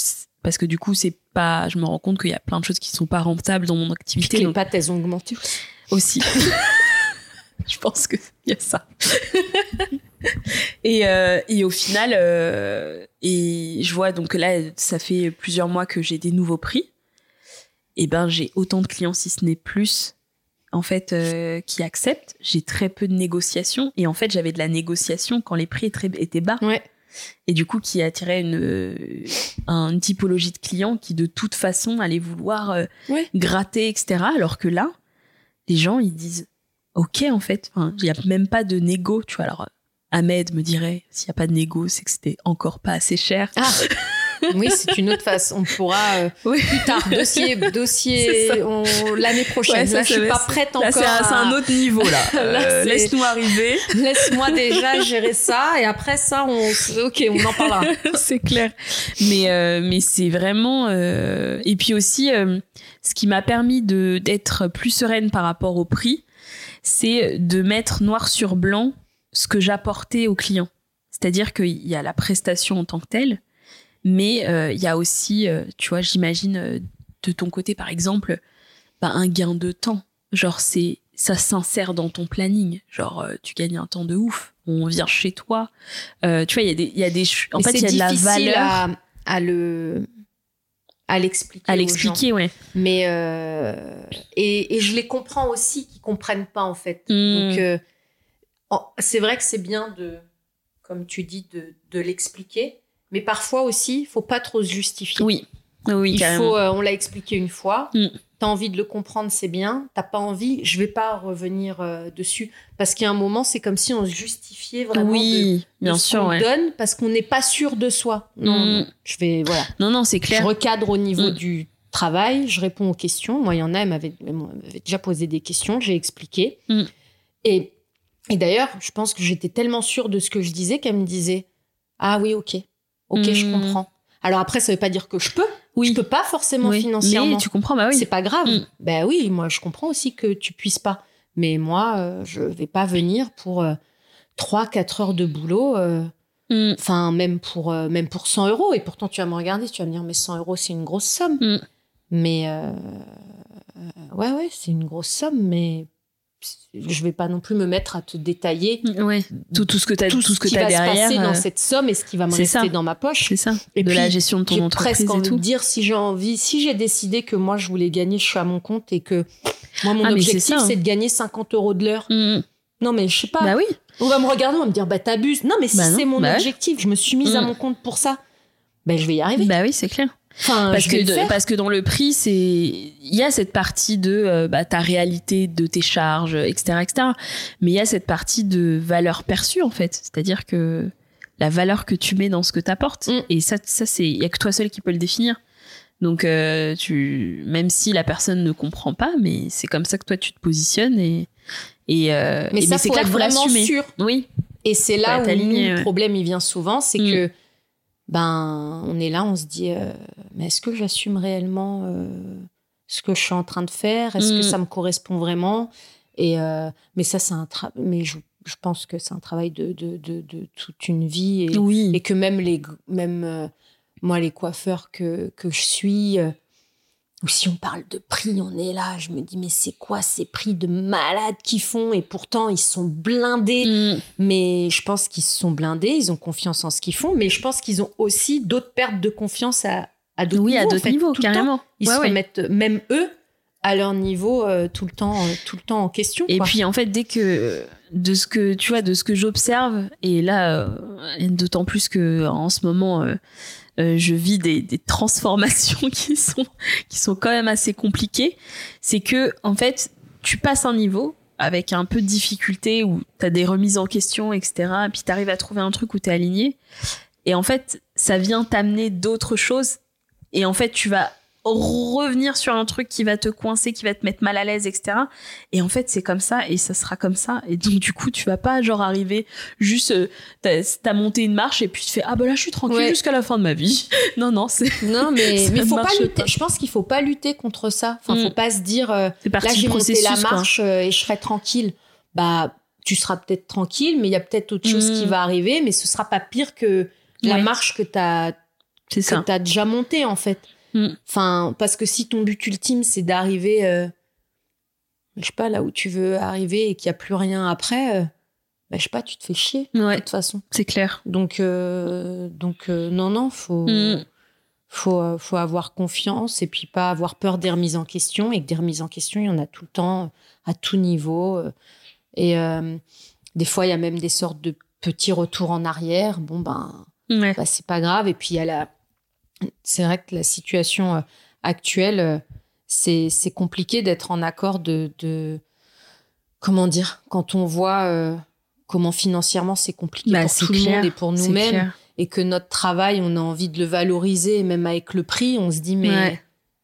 parce que du coup, c'est pas. Je me rends compte qu'il y a plein de choses qui sont pas rentables dans mon Puis activité. que les pattes, elles ont augmenté. aussi. je pense qu'il y a ça. et, euh, et au final, et je vois donc là, ça fait plusieurs mois que j'ai des nouveaux prix. Et ben, j'ai autant de clients, si ce n'est plus, en fait, euh, qui acceptent. J'ai très peu de négociations. Et en fait, j'avais de la négociation quand les prix étaient, bas. Ouais. Et du coup, qui attirait une, euh, un- une typologie de clients qui, de toute façon, allait vouloir euh, Ouais. gratter, etc. Alors que là, les gens, ils disent OK, en fait. Enfin, Il n'y a même pas de négo, tu vois. Alors, Ahmed me dirait s'il n'y a pas de négo, c'est que c'était encore pas assez cher. Ah Oui, c'est une autre façon. On pourra euh, Oui. plus tard, dossier, dossier l'année prochaine. Ouais, ça, là, je suis pas prête Là, encore. c'est un, c'est à- un autre niveau, là. Là, Euh, Laisse-nous arriver. Laisse-moi déjà gérer ça et après ça, on, ok, on en parlera. c'est clair. Mais euh, mais c'est vraiment et puis aussi ce qui m'a permis de d'être plus sereine par rapport au prix, c'est de mettre noir sur blanc ce que j'apportais aux clients. C'est-à-dire qu'il y a la prestation en tant que telle, mais euh, il y a aussi, euh, tu vois, j'imagine euh, de ton côté par exemple, bah, un gain de temps. Genre c'est ça s'insère dans ton planning. Genre euh, tu gagnes un temps de ouf. On vient chez toi. Euh, tu vois, il y a des y a des en Mais fait il y a de la valeur à, à le à l'expliquer. à l'expliquer, ouais. Mais euh, et, et je les comprends aussi qu'ils comprennent pas en fait. Mm. Donc c'est vrai que c'est bien de, comme tu dis, de, de l'expliquer. Mais parfois aussi, il faut pas trop se justifier. Oui, oui, Il carrément. faut, euh, on l'a expliqué une fois. Mm. T'as envie de le comprendre, c'est bien. T'as pas envie, je vais pas revenir euh, dessus parce qu'il y a un moment, c'est comme si on se justifiait vraiment de, oui, de bien ce sûr, qu'on ouais. donne parce qu'on n'est pas sûr de soi. Non, Mm. non, je vais voilà. Non, non, c'est Je clair. recadre au niveau Mm. du travail, je réponds aux questions. Moi, il y en a, elle m'avait elle m'avait déjà posé des questions, j'ai expliqué. Mm. Et, et d'ailleurs, je pense que j'étais tellement sûre de ce que je disais qu'elle me disait Ah oui, ok, ok, je Mm. comprends. Alors après, ça veut pas dire que je peux. Oui, Je peux pas forcément oui. financièrement. Mais tu comprends, bah oui. C'est pas grave. Ben oui, moi, je comprends aussi que tu puisses pas. Mais moi, euh, je vais pas venir pour euh, 3-4 heures de boulot. euh, Mm. Enfin, même pour, euh, même pour 100 euros. Et pourtant, tu vas me regarder, tu vas me dire, mais 100 euros, c'est une grosse somme. Mm. Mais euh, euh, ouais, ouais, c'est une grosse somme, mais je vais pas non plus me mettre à te détailler Ouais. Tout, tout ce que t'as, tout, tout, ce que qui va derrière. se passer dans euh, cette somme et ce qui va me rester ça. dans ma poche. C'est ça. Et de puis, la gestion de ton entreprise presque et tout. de dire si j'ai envie, si j'ai décidé que moi je voulais gagner, je suis à mon compte et que moi mon Ah, objectif c'est de gagner 50 euros de l'heure. Mm. Non mais je sais pas. Bah oui. On va me regarder, on va me dire bah t'abuses. Non mais si Bah c'est mon bah ouais. objectif, je me suis mise à Mm. mon compte pour ça. Ben je vais y arriver. Bah oui, c'est clair. Enfin, parce que de- parce que dans le prix c'est il y a cette partie de euh, bah, ta réalité de tes charges etc etc mais il y a cette partie de valeur perçue en fait c'est-à-dire que la valeur que tu mets dans ce que tu apportes Mm. et ça ça c'est il y a que toi seul qui peux le définir donc euh, tu même si la personne ne comprend pas mais c'est comme ça que toi tu te positionnes et et, euh, mais et- ça c'est faut clair être faut vraiment sûr. oui Et c'est là où le ouais. problème il vient souvent, c'est Mm. que ben on est là, on se dit euh, mais est-ce que j'assume réellement euh, ce que je suis en train de faire? Est-ce que Mm. ça me correspond vraiment? Et euh, mais ça c'est un tra- mais je, je pense que c'est un travail de, de, de, de toute une vie et, oui. et que même les même moi les coiffeurs que que je suis ou si on parle de prix, on est là, je me dis mais c'est quoi ces prix de malades qu'ils font? Et pourtant ils sont blindés Mm. mais je pense qu'ils sont blindés, ils ont confiance en ce qu'ils font, mais je pense qu'ils ont aussi d'autres pertes de confiance à, à d'autres oui niveaux. à en d'autres fait, niveaux carrément Ils Ouais, se ouais. remettent, même eux, à leur niveau euh, tout le temps, euh, tout le temps en question. Et quoi. puis en fait, dès que de ce que tu vois, de ce que j'observe, et là, euh, d'autant plus que en ce moment, euh, euh, je vis des, des transformations qui sont qui sont quand même assez compliquées. C'est que en fait, tu passes un niveau avec un peu de difficulté où t'as des remises en question, etc. Et puis t'arrives à trouver un truc où t'es aligné. Et en fait, ça vient t'amener d'autres choses. Et en fait, tu vas revenir sur un truc qui va te coincer, qui va te mettre mal à l'aise, etc. Et en fait, c'est comme ça et ça sera comme ça. Et donc, du coup, tu vas pas genre arriver juste, euh, t'as as monté une marche et puis tu fais ah bah là je suis tranquille Ouais. jusqu'à la fin de ma vie. non non, c'est Non, mais faut pas lutter. pas. Je pense qu'il faut pas lutter contre ça. Enfin, Mm. faut pas se dire euh, là j'ai monté la marche euh, et je serai tranquille. Bah, tu seras peut-être tranquille, mais il y a peut-être autre chose Mm. qui va arriver, mais ce sera pas pire que la marche que t'as que t'as déjà montée en fait. Mm. Enfin, parce que si ton but ultime c'est d'arriver, euh, je sais pas là où tu veux arriver et qu'il y a plus rien après, euh, bah, je sais pas, tu te fais chier de toute façon. c'est clair. Donc, euh, donc non, non, faut, Mm. faut, faut avoir confiance et puis pas avoir peur des remises en question. Et que des remises en question, il y en a tout le temps, à tout niveau. Et des fois, il y a même des sortes de petits retours en arrière. Bon, ben, Ouais. bah, c'est pas grave. Et puis, il y a la. C'est vrai que la situation euh, actuelle, euh, c'est c'est compliqué d'être en accord de, de. Comment dire Quand on voit euh, comment financièrement c'est compliqué Bah, pour c'est tout le monde et pour nous-mêmes et que notre travail, on a envie de le valoriser, et même avec le prix, on se dit, mais Ouais.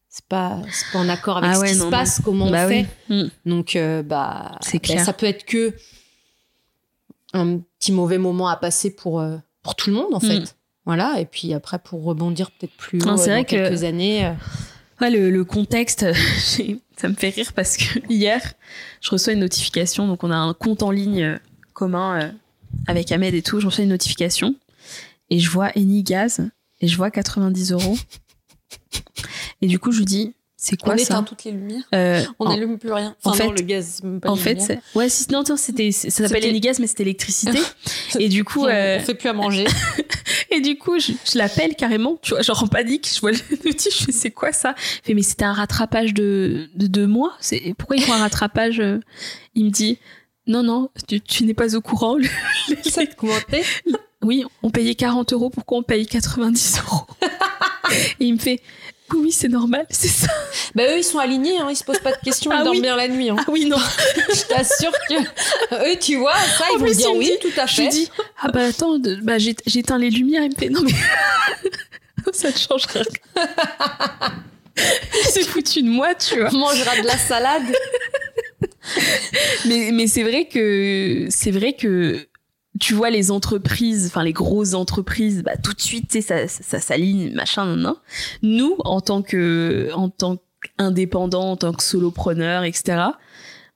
c'est pas, c'est pas en accord avec Ah ce qui non, se passe, comment Bah on oui. fait. Mm. Donc, euh, bah, C'est bah, ça peut être que un petit mauvais moment à passer pour, euh, pour tout le monde, en fait. Voilà, et puis après, pour rebondir peut-être plus haut Non, c'est euh, vrai que- quelques années. euh, Ouais, le, le contexte, ça me fait rire parce que hier, je reçois une notification. Donc, on a un compte en ligne euh, commun euh, avec Ahmed et tout. Je reçois une notification et je vois Eni Gaz et je vois 90 euros. Et du coup, je lui dis, c'est quoi on ça? éteint toutes les lumières, Euh, on n'allume plus rien. en Enfin, non, fait- le gaz, pas En fait, ouais, si, non, non, c'était, ça s'appelle Enigaz, mais c'était l'électricité. et du coup, on, euh, on fait plus à manger. Et du coup, je, je l'appelle carrément, tu vois, genre en panique. Je vois le notif, je fais, c'est quoi ça? Il fait, mais c'était un rattrapage de, de deux mois? C'est, pourquoi ils font un rattrapage? euh? Il me dit, non, non, tu, tu n'es pas au courant. Le- ça a commenté? oui, on payait 40 euros, pourquoi on paye 90 euros? et il me fait, oui, oui, c'est normal, c'est ça. Bah, eux, ils sont alignés, hein, ils se posent pas de questions, Ah ils dorment oui. bien la nuit. Hein. Ah oui, non. Je t'assure que eux, tu vois, ça, ils En vont plus, dire il oui, dit- tout à Je fait. dis, ah bah attends, bah, j'ai- j'éteins les lumières. Il me fait, non mais ça ne change rien. Il s'est foutu de moi, tu vois. On mangera de la salade. Mais, mais c'est vrai que c'est vrai que tu vois les entreprises, enfin les grosses entreprises, bah tout de suite, tu sais, ça, ça, s'aligne, machin, nan, nan. Nous, en tant que en tant qu'indépendant, en tant que solopreneur, etc.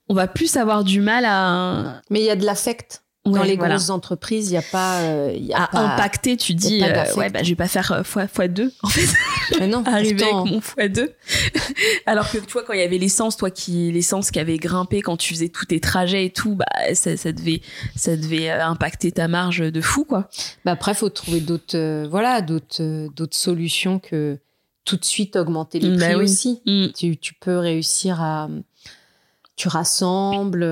On va plus avoir du mal à Mais il y a de l'affect. Dans les voilà. grosses entreprises, il n'y a pas. euh, y a à pas... impacter. Tu dis, euh, ouais, bah je vais pas faire euh, fois fois deux. En fait, Mais non, arriver pourtant, avec mon x2. Alors que tu vois, quand il y avait l'essence, toi qui, l'essence qui avait grimpé quand tu faisais tous tes trajets et tout, bah, ça, ça devait, ça devait euh, impacter ta marge de fou, quoi. bah après, faut trouver d'autres, euh, voilà, d'autres, d'autres solutions que tout de suite augmenter les Bah prix oui. aussi. Mm. Tu, tu peux réussir à. Tu rassembles.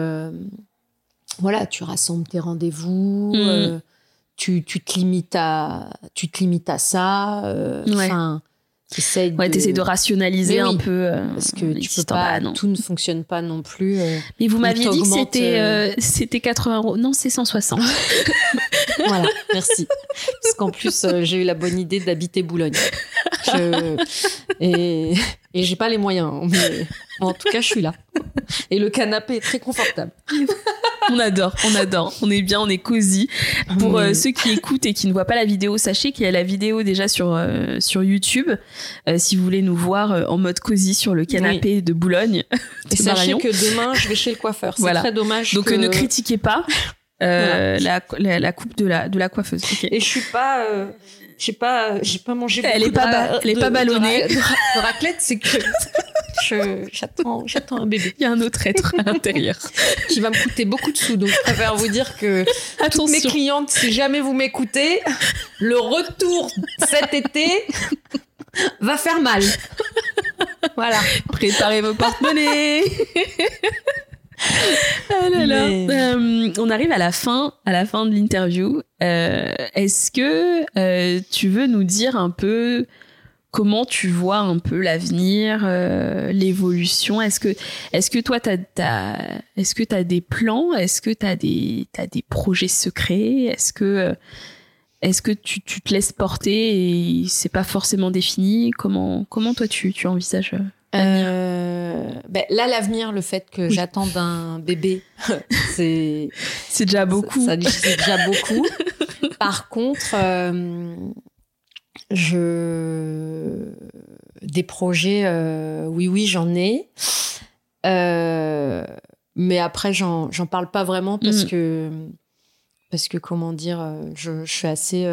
Voilà, tu rassembles tes rendez-vous. Mm. euh, tu, tu te limites à, tu te limites à ça. euh, Ouais. Enfin, t'essayes Ouais, de- t'essaies de rationaliser oui, un peu. euh, Parce que tu peux pas, Bah, tout ne fonctionne pas non plus. Mais vous m'aviez dit que c'était, c'était 80 euros. Non, c'est 160. voilà, merci. Parce qu'en plus, j'ai eu la bonne idée d'habiter Boulogne. Je- Et, et j'ai pas les moyens, mais en tout cas, je suis là. Et le canapé est très confortable. on adore, on adore. On est bien, on est cosy. Pour euh, ceux qui écoutent et qui ne voient pas la vidéo, sachez qu'il y a la vidéo déjà sur euh, sur YouTube. Euh, si vous voulez nous voir euh, en mode cosy sur le canapé de Boulogne. Et sachez que demain, je vais chez le coiffeur. C'est Voilà. très dommage. Donc que- euh, ne critiquez pas euh, la, la, la coupe de la de la coiffeuse. Et je suis pas. J'ai pas, j'ai pas mangé. Elle est pas de elle est pas ballonnée. De, ra- de raclette, c'est que j'attends, j'attends un bébé Il y a un autre être à l'intérieur. qui va me coûter beaucoup de sous. Donc, je préfère vous dire que toutes mes clientes, si jamais vous m'écoutez, le retour cet été va faire mal. Voilà. Préparez vos porte-monnaies. ah là là. Mais- Euh, on arrive à la fin, à la fin de l'interview. Euh, Est-ce que euh, tu veux nous dire un peu comment tu vois un peu l'avenir, euh, l'évolution? Est-ce que, est-ce que toi, t'as, as, est-ce que tu as des plans? Est-ce que tu as des, t'as des projets secrets? Est-ce que, est-ce que tu, tu, te laisses porter et c'est pas forcément défini? Comment, comment toi, tu, tu envisages euh, ben, là, l'avenir, le fait que j'attende un bébé, c'est c'est déjà beaucoup. Ça, c'est déjà beaucoup. Par contre, euh, je des projets, euh, oui, oui, j'en ai. Mais après, j'en j'en parle pas vraiment parce mm. que parce que comment dire, je, je suis assez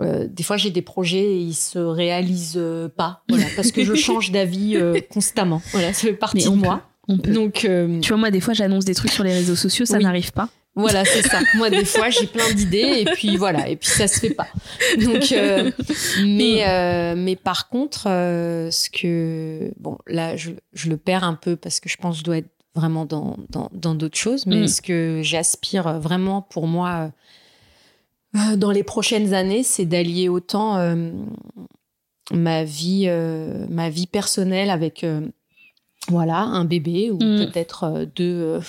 euh, des fois, j'ai des projets et ils se réalisent euh, pas, voilà, parce que je change d'avis euh, constamment. Voilà, ça fait partie de moi. Donc, tu vois, moi, des fois, j'annonce des trucs sur les réseaux sociaux, ça n'arrive pas. Voilà, c'est ça. Moi, des fois, j'ai plein d'idées et puis voilà, et puis ça se fait pas. Donc, mais mais par contre, ce que bon, là, je, je, le perds un peu parce que je pense que je dois être vraiment dans dans d'autres choses. Mais mm. ce que j'aspire vraiment pour moi dans les prochaines années, c'est d'allier autant euh, ma vie, euh, ma vie personnelle avec voilà un bébé ou mm. peut-être deux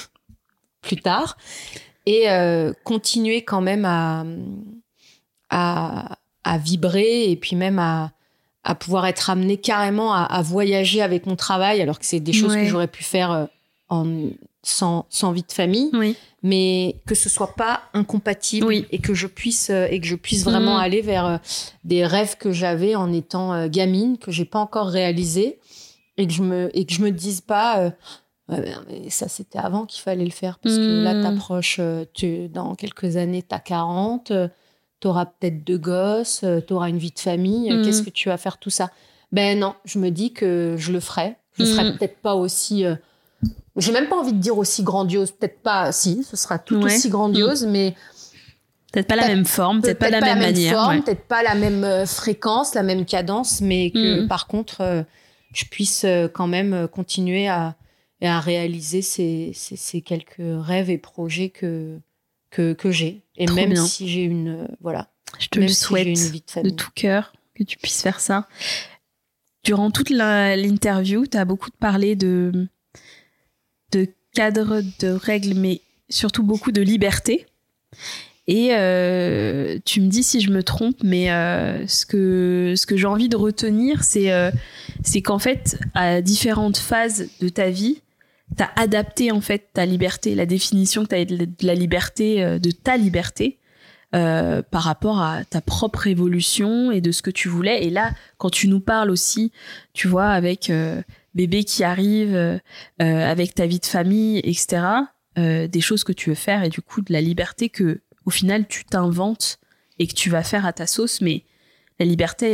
plus tard, et continuer quand même à, à, à vibrer et puis même à, à pouvoir être amené carrément à, à, voyager avec mon travail, alors que c'est des choses que j'aurais pu faire en, sans, sans vie de famille, oui. mais que ce soit pas incompatible et que je puisse euh, et que je puisse vraiment mm. aller vers euh, des rêves que j'avais en étant euh, gamine que j'ai pas encore réalisé et que je me et que je me dise pas mais ça c'était avant qu'il fallait le faire parce que là mm. t'approches tu dans quelques années t'as 40 t'auras peut-être deux gosses t'auras une vie de famille mm. qu'est-ce que tu vas faire tout ça? Ben non je me dis que je le ferai je serai peut-être pas aussi j'ai même pas envie de dire aussi grandiose, peut-être pas, si, ce sera tout aussi grandiose, mais. Peut-être pas la même forme, peut-être pas, la même, manière. Peut-être pas la même euh, fréquence, la même cadence, mais que mm. par contre, euh, je puisse euh, quand même continuer à, à réaliser ces, ces, quelques rêves et projets que, que, que j'ai. Et même si j'ai une. voilà. Je te le souhaite de, de tout cœur que tu puisses faire ça. Durant toute l'interview, tu as beaucoup parlé de cadre, de règles, mais surtout beaucoup de liberté. Et euh, tu me dis si je me trompe, mais euh, ce que, ce que j'ai envie de retenir, c'est euh, qu'en fait, à différentes phases de ta vie, tu as adapté en fait ta liberté, la définition que tu as de la liberté, de ta liberté, par rapport à ta propre évolution et de ce que tu voulais. Et là, quand tu nous parles aussi, tu vois, avec bébé qui arrive, euh, euh, avec ta vie de famille, etc. Euh, des choses que tu veux faire et du coup de la liberté que au final tu t'inventes et que tu vas faire à ta sauce. Mais la liberté,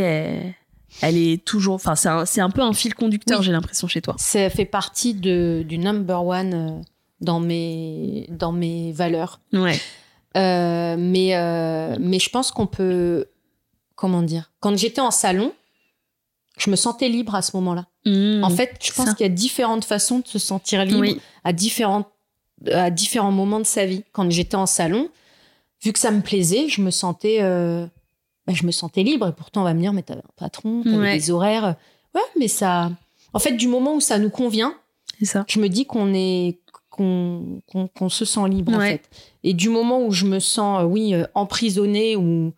elle, est toujours. Enfin, c'est un, peu un fil conducteur, j'ai l'impression chez toi. Ça fait partie de, du number one dans mes dans mes valeurs. Ouais. mais mais je pense qu'on peut comment dire quand j'étais en salon je me sentais libre à ce moment-là. Mmh, en fait, je pense qu'il y a différentes façons de se sentir libre à, différentes, à différents moments de sa vie. Quand j'étais en salon, vu que ça me plaisait, je me sentais, euh, bah, je me sentais libre. Et pourtant, on va me dire, mais t'as un patron, t'as des horaires. Ouais, mais ça. En fait, du moment où ça nous convient, ça. je me dis qu'on est qu'on se sent libre en fait. Et du moment où je me sens, euh, oui, euh, emprisonnée ou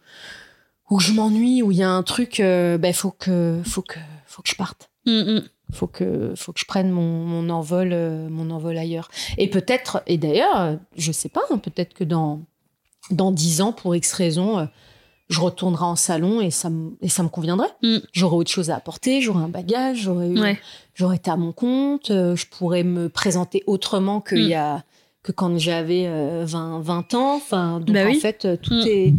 où je m'ennuie, où il y a un truc, euh, ben faut que, faut que, faut que je parte. Mm, mm. Faut que, faut que je prenne mon, mon envol, euh, mon envol ailleurs. Et peut-être, et d'ailleurs, je sais pas, hein, peut-être que dans dans dix ans, pour X raison, euh, je retournerai en salon et ça me, et ça me conviendrait. Mm. J'aurais autre chose à apporter, j'aurais un bagage, j'aurais, j'aurais été à mon compte, je pourrais me présenter autrement qu'il y a que quand j'avais 20, 20 ans. Enfin, donc bah en fait, tout est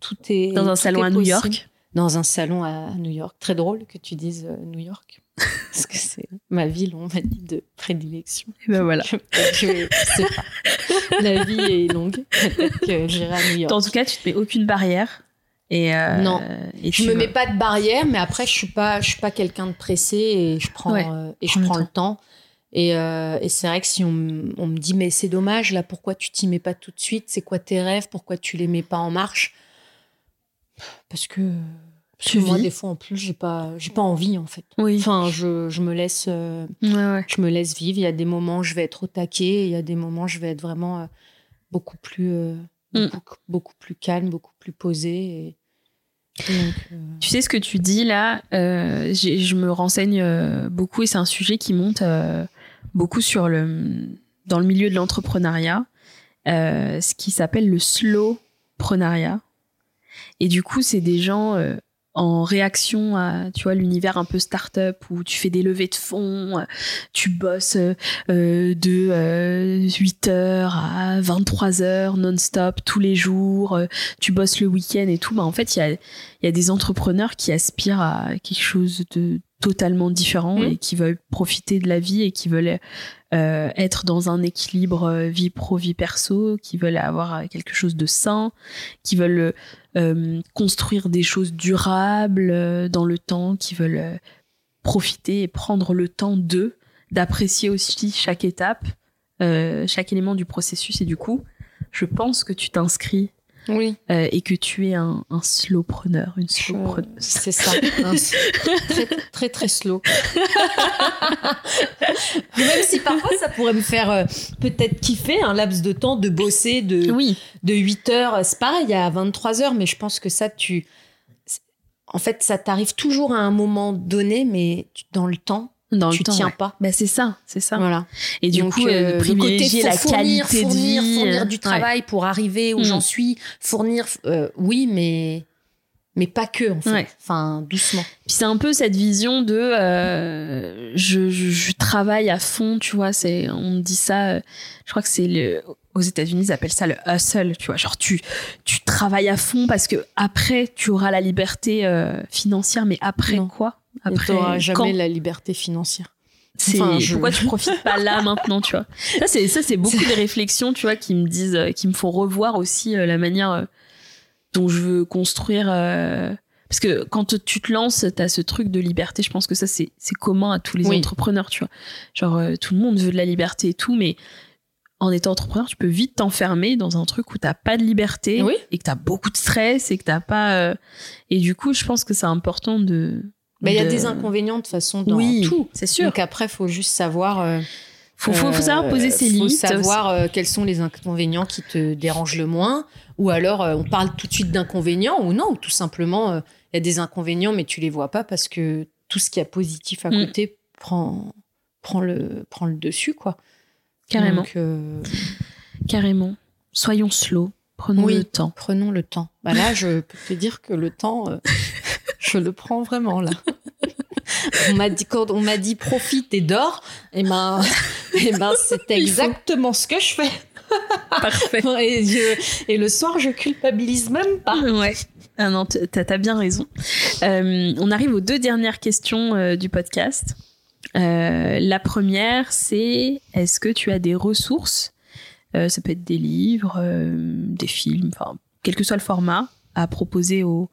tout est dans un salon à New York. Dans un salon à New York. Très drôle que tu dises euh, New York. Parce que c'est ma ville, on m'a dit, de prédilection. Et ben voilà. Je, sais pas. La vie est longue. Que j'irai à New York. En tout cas, tu te mets aucune barrière. Et euh, non, et je me mets pas de barrière, mais après je suis pas, je suis pas quelqu'un de pressé et je prends euh, et je prends le temps. Et, et c'est vrai que si on, on, me dit mais c'est dommage là, pourquoi tu t'y mets pas tout de suite? C'est quoi tes rêves? Pourquoi tu les mets pas en marche? Parce que Parce que moi, des fois, en plus, j'ai pas, j'ai pas envie, en fait. Oui. Enfin, je, je me laisse, euh, Ouais, ouais. je me laisse vivre. Il y a des moments où je vais être au taquet, et il y a des moments où je vais être vraiment euh, beaucoup plus, euh, Mm. beaucoup, beaucoup plus calme, beaucoup plus posé. Et, et donc, euh, Tu sais ce que tu dis là, euh, je me renseigne euh, beaucoup et c'est un sujet qui monte beaucoup sur le, dans le milieu de l'entrepreneuriat, ce qui s'appelle le slowpreneuriat. Et du coup, c'est des gens euh, en réaction à tu vois l'univers un peu start-up où tu fais des levées de fonds, euh, tu bosses euh, de euh, 8h à 23h non-stop tous les jours, tu bosses le week-end et tout. Bah, en fait, il y a, il y a des entrepreneurs qui aspirent à quelque chose de totalement différent Mhm. et qui veulent profiter de la vie et qui veulent euh, être dans un équilibre euh, vie pro vie perso, qui veulent avoir quelque chose de sain, qui veulent euh, construire des choses durables euh, dans le temps, qui veulent euh, profiter et prendre le temps d'eux, d'apprécier aussi chaque étape, euh, chaque élément du processus. Et du coup, je pense que tu t'inscris oui, euh, et que tu es un, un slowpreneur, une slowpreneuse. c'est ça. Un- très, très, très slow. Même si parfois, ça pourrait me faire euh, peut-être kiffer un laps de temps de bosser de, Oui, de 8 heures. C'est pareil, à 23 heures, mais je pense que ça, tu. En fait, ça t'arrive toujours à un moment donné, mais tu- dans le temps, dans tu le temps. tiens ouais. pas. Bah, c'est ça, c'est ça. Voilà. Et du Donc, coup, euh, euh, le côté, la fournir, qualité fournir, de vie. fournir du Ouais. travail pour arriver où j'en suis, fournir, euh, oui, mais mais pas que en fait. Ouais. Enfin, doucement. Puis c'est un peu cette vision de euh, je, je, je travaille à fond, tu vois. C'est on dit ça. euh, je crois que c'est le aux États-Unis ils appellent ça le hustle, tu vois. Genre tu tu travailles à fond parce que après tu auras la liberté euh, financière, mais après Non. quoi? Après t'auras quand jamais la liberté financière. C'est Enfin, je- pourquoi tu profites pas là maintenant, tu vois? Ça c'est ça c'est beaucoup de réflexions, tu vois, qui me disent, euh, qui me font revoir aussi euh, la manière euh, dont je veux construire. euh, Parce que quand tu te lances, t'as ce truc de liberté. Je pense que ça c'est commun à tous les Oui. entrepreneurs, tu vois. Genre tout le monde veut de la liberté et tout, mais en étant entrepreneur, tu peux vite t'enfermer dans un truc où t'as pas de liberté Oui. et que t'as beaucoup de stress et que t'as pas. Et du coup, je pense que c'est important de. Mais il y a de- des inconvénients de toute façon dans oui, tout. c'est sûr. Donc après, faut juste savoir. euh, Faut, faut, faut savoir poser euh, ses faut limites. savoir euh, quels sont les inconvénients qui te dérangent le moins. Ou alors, euh, on parle tout de suite d'inconvénients ou non, ou tout simplement, il y a des inconvénients, mais tu les vois pas parce que tout ce qui est positif à Mm. côté prend, prend, le, prend le dessus, quoi. Carrément. Donc, Carrément. Soyons slow. Prenons Oui. le temps. prenons le temps. Bah là, je peux te dire que le temps, je le prends vraiment là. on m'a dit quand on m'a dit profite et dors, et ben, et ben c'était Il faut. exactement ce que je fais. Parfait. Et, je- et le soir, je culpabilise même pas. Ouais. Ah non, t'as t'as bien raison. Euh, on arrive aux deux dernières questions euh, du podcast. Euh, la première, c'est est-ce que tu as des ressources? Ça peut être des livres, des films, enfin, quel que soit le format, à proposer aux,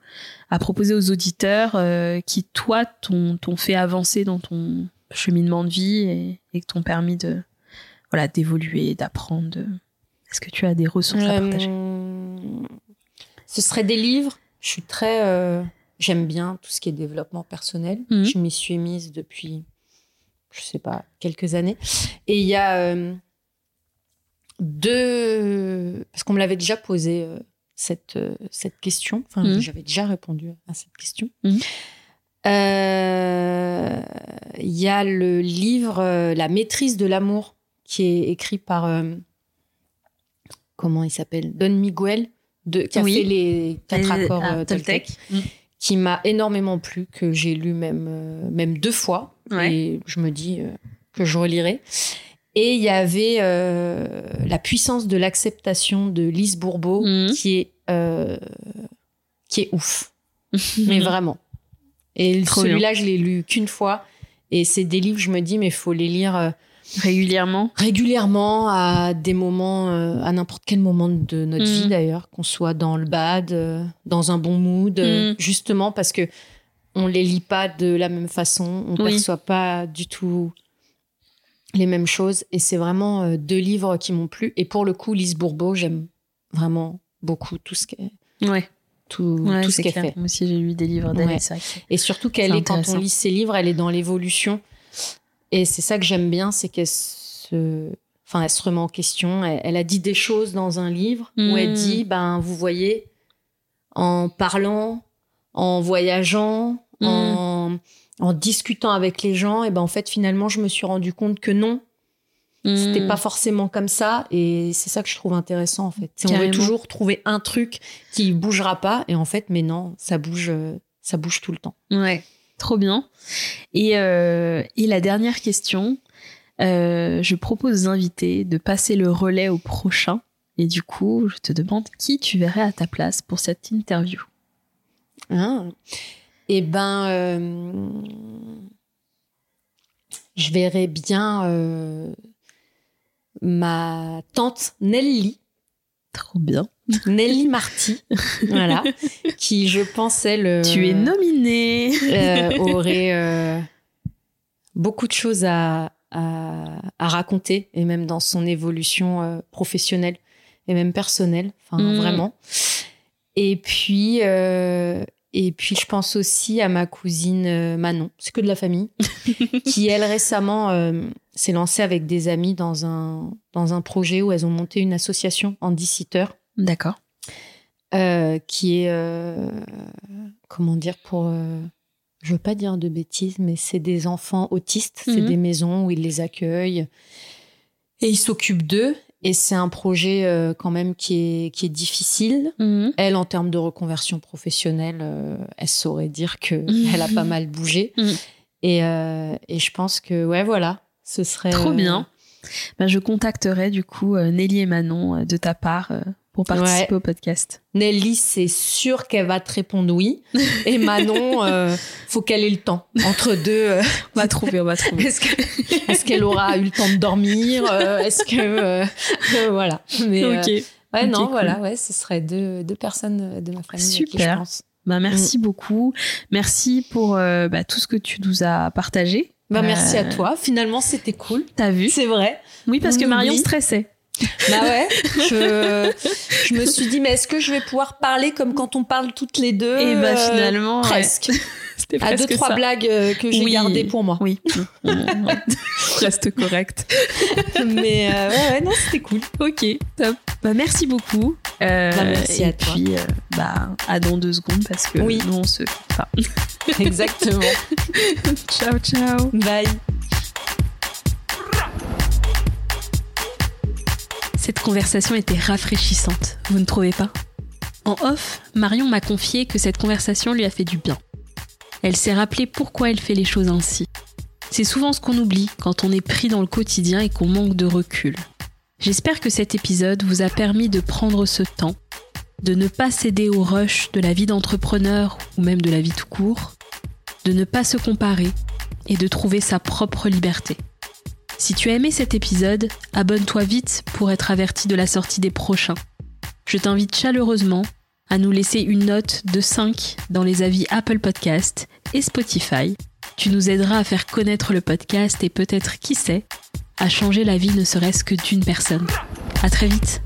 à proposer aux auditeurs euh, qui, toi, t'ont fait avancer dans ton cheminement de vie et, et qui t'ont permis de voilà d'évoluer, d'apprendre. Est-ce que tu as des ressources à partager? Euh, ce serait des livres. Je suis très. euh, J'aime bien tout ce qui est développement personnel. Mhm. Je m'y suis mise depuis, je sais pas, quelques années. Et il y a euh, deux. Parce qu'on me l'avait déjà posé euh, cette, euh, cette question. Enfin, Mhm. j'avais déjà répondu à cette question. Mhm. Euh, Il y a le livre euh, La maîtrise de l'amour qui est écrit par. euh, comment il s'appelle? Don Miguel, de, qui a Oui. fait les quatre Les- accords ah, Toltec. Mm. qui m'a énormément plu, que j'ai lu même, même deux fois. Ouais. Et je me dis que je relirai. Et il y avait euh, La puissance de l'acceptation de Lise Bourbeau, Mhm. qui, est, euh, qui est ouf. Mais vraiment. Et celui-là, je l'ai lu qu'une fois. Et c'est des livres, je me dis, mais il faut les lire euh, régulièrement. régulièrement à des moments, à n'importe quel moment de notre Mm. vie d'ailleurs, qu'on soit dans le bad, dans un bon mood, Mm. justement parce que on les lit pas de la même façon, on Oui. perçoit pas du tout les mêmes choses. Et c'est vraiment euh, deux livres qui m'ont plu. Et pour le coup, Lise Bourbeau, j'aime vraiment beaucoup tout ce qu'elle Ouais. tout, Ouais, tout ce qu'elle fait. Moi aussi, j'ai lu des livres d'elle. Ouais. et surtout qu'elle est, quand on lit ses livres, elle est dans l'évolution. Et c'est ça que j'aime bien, c'est qu'elle se, enfin, elle se remet en question. Elle, elle a dit des choses dans un livre où elle Mm. dit, ben, vous voyez, en parlant, en voyageant, Mm. en, en discutant avec les gens, et ben, en fait, finalement, je me suis rendu compte que non, c'était Mm. pas forcément comme ça. Et c'est ça que je trouve intéressant, en fait. On veut toujours trouver un truc qui bougera pas. Et en fait, mais non, ça bouge, ça bouge tout le temps. Ouais, trop bien. Et, euh, et la dernière question, euh, je propose aux invités de passer le relais au prochain. Et du coup, je te demande qui tu verrais à ta place pour cette interview. Hein Eh ben, euh, je verrais bien euh, ma tante Nelly, Trop bien. Nelly Marty, voilà, qui, je pense, elle euh, tu es nominée. euh, aurait beaucoup de choses à, à, à raconter, et même dans son évolution professionnelle et même personnelle, enfin Mm. vraiment. Et puis, euh, et puis, je pense aussi à ma cousine euh, Manon, c'est que de la famille, qui elle récemment euh, s'est lancée avec des amis dans un, dans un projet où elles ont monté une association en 10 sitters D'accord. euh, qui est euh, comment dire pour je veux pas dire de bêtises mais c'est des enfants autistes. C'est Mhm. des maisons où ils les accueillent. Et ils s'occupent d'eux et c'est un projet euh, quand même qui est qui est difficile Mhm. elle en termes de reconversion professionnelle euh, elle saurait dire que elle a pas mal bougé Mhm. et euh, et je pense que ouais voilà ce serait Trop bien. Bah, je contacterai du coup Nelly et Manon de ta part pour participer au podcast. Nelly, c'est sûr qu'elle va te répondre oui. Et Manon, euh, faut qu'elle ait le temps. Entre deux, euh, On va trouver, on va trouver. est-ce que- est-ce qu'elle aura eu le temps de dormir euh, Est-ce que euh, voilà Mais ouais, non, cool. voilà, ouais, ce serait deux, deux personnes de ma famille. qui Super. je pense. Bah, Mm. merci beaucoup. Merci pour bah, tout ce que tu nous as partagé. Bah, merci à toi. Finalement, c'était cool. T'as vu C'est vrai. Oui, parce que on Marion stressait. Bah ouais. Je, je me suis dit, mais est-ce que je vais pouvoir parler comme quand on parle toutes les deux Et bah euh, finalement, ouais, presque. c'était À deux presque trois ça. blagues euh, que j'ai Oui. gardées pour moi. Oui, reste correct. Mais euh, ouais, ouais, non, c'était cool. Ok, top. Bah, merci beaucoup. Euh, Bah, merci et à toi. puis, euh, bah, à dans deux secondes parce que Oui. nous, on se quitte pas. Exactement. ciao, ciao. Bye. Cette conversation était rafraîchissante, vous ne trouvez pas? En off, Marion m'a confié que cette conversation lui a fait du bien. Elle s'est rappelé pourquoi elle fait les choses ainsi. C'est souvent ce qu'on oublie quand on est pris dans le quotidien et qu'on manque de recul. J'espère que cet épisode vous a permis de prendre ce temps, de ne pas céder au rush de la vie d'entrepreneur ou même de la vie tout court, de ne pas se comparer et de trouver sa propre liberté. Si tu as aimé cet épisode, abonne-toi vite pour être averti de la sortie des prochains. Je t'invite chaleureusement à nous laisser une note de 5 dans les avis Apple Podcast et Spotify. Tu nous aideras à faire connaître le podcast et peut-être, qui sait, à changer la vie ne serait-ce que d'une personne. À très vite!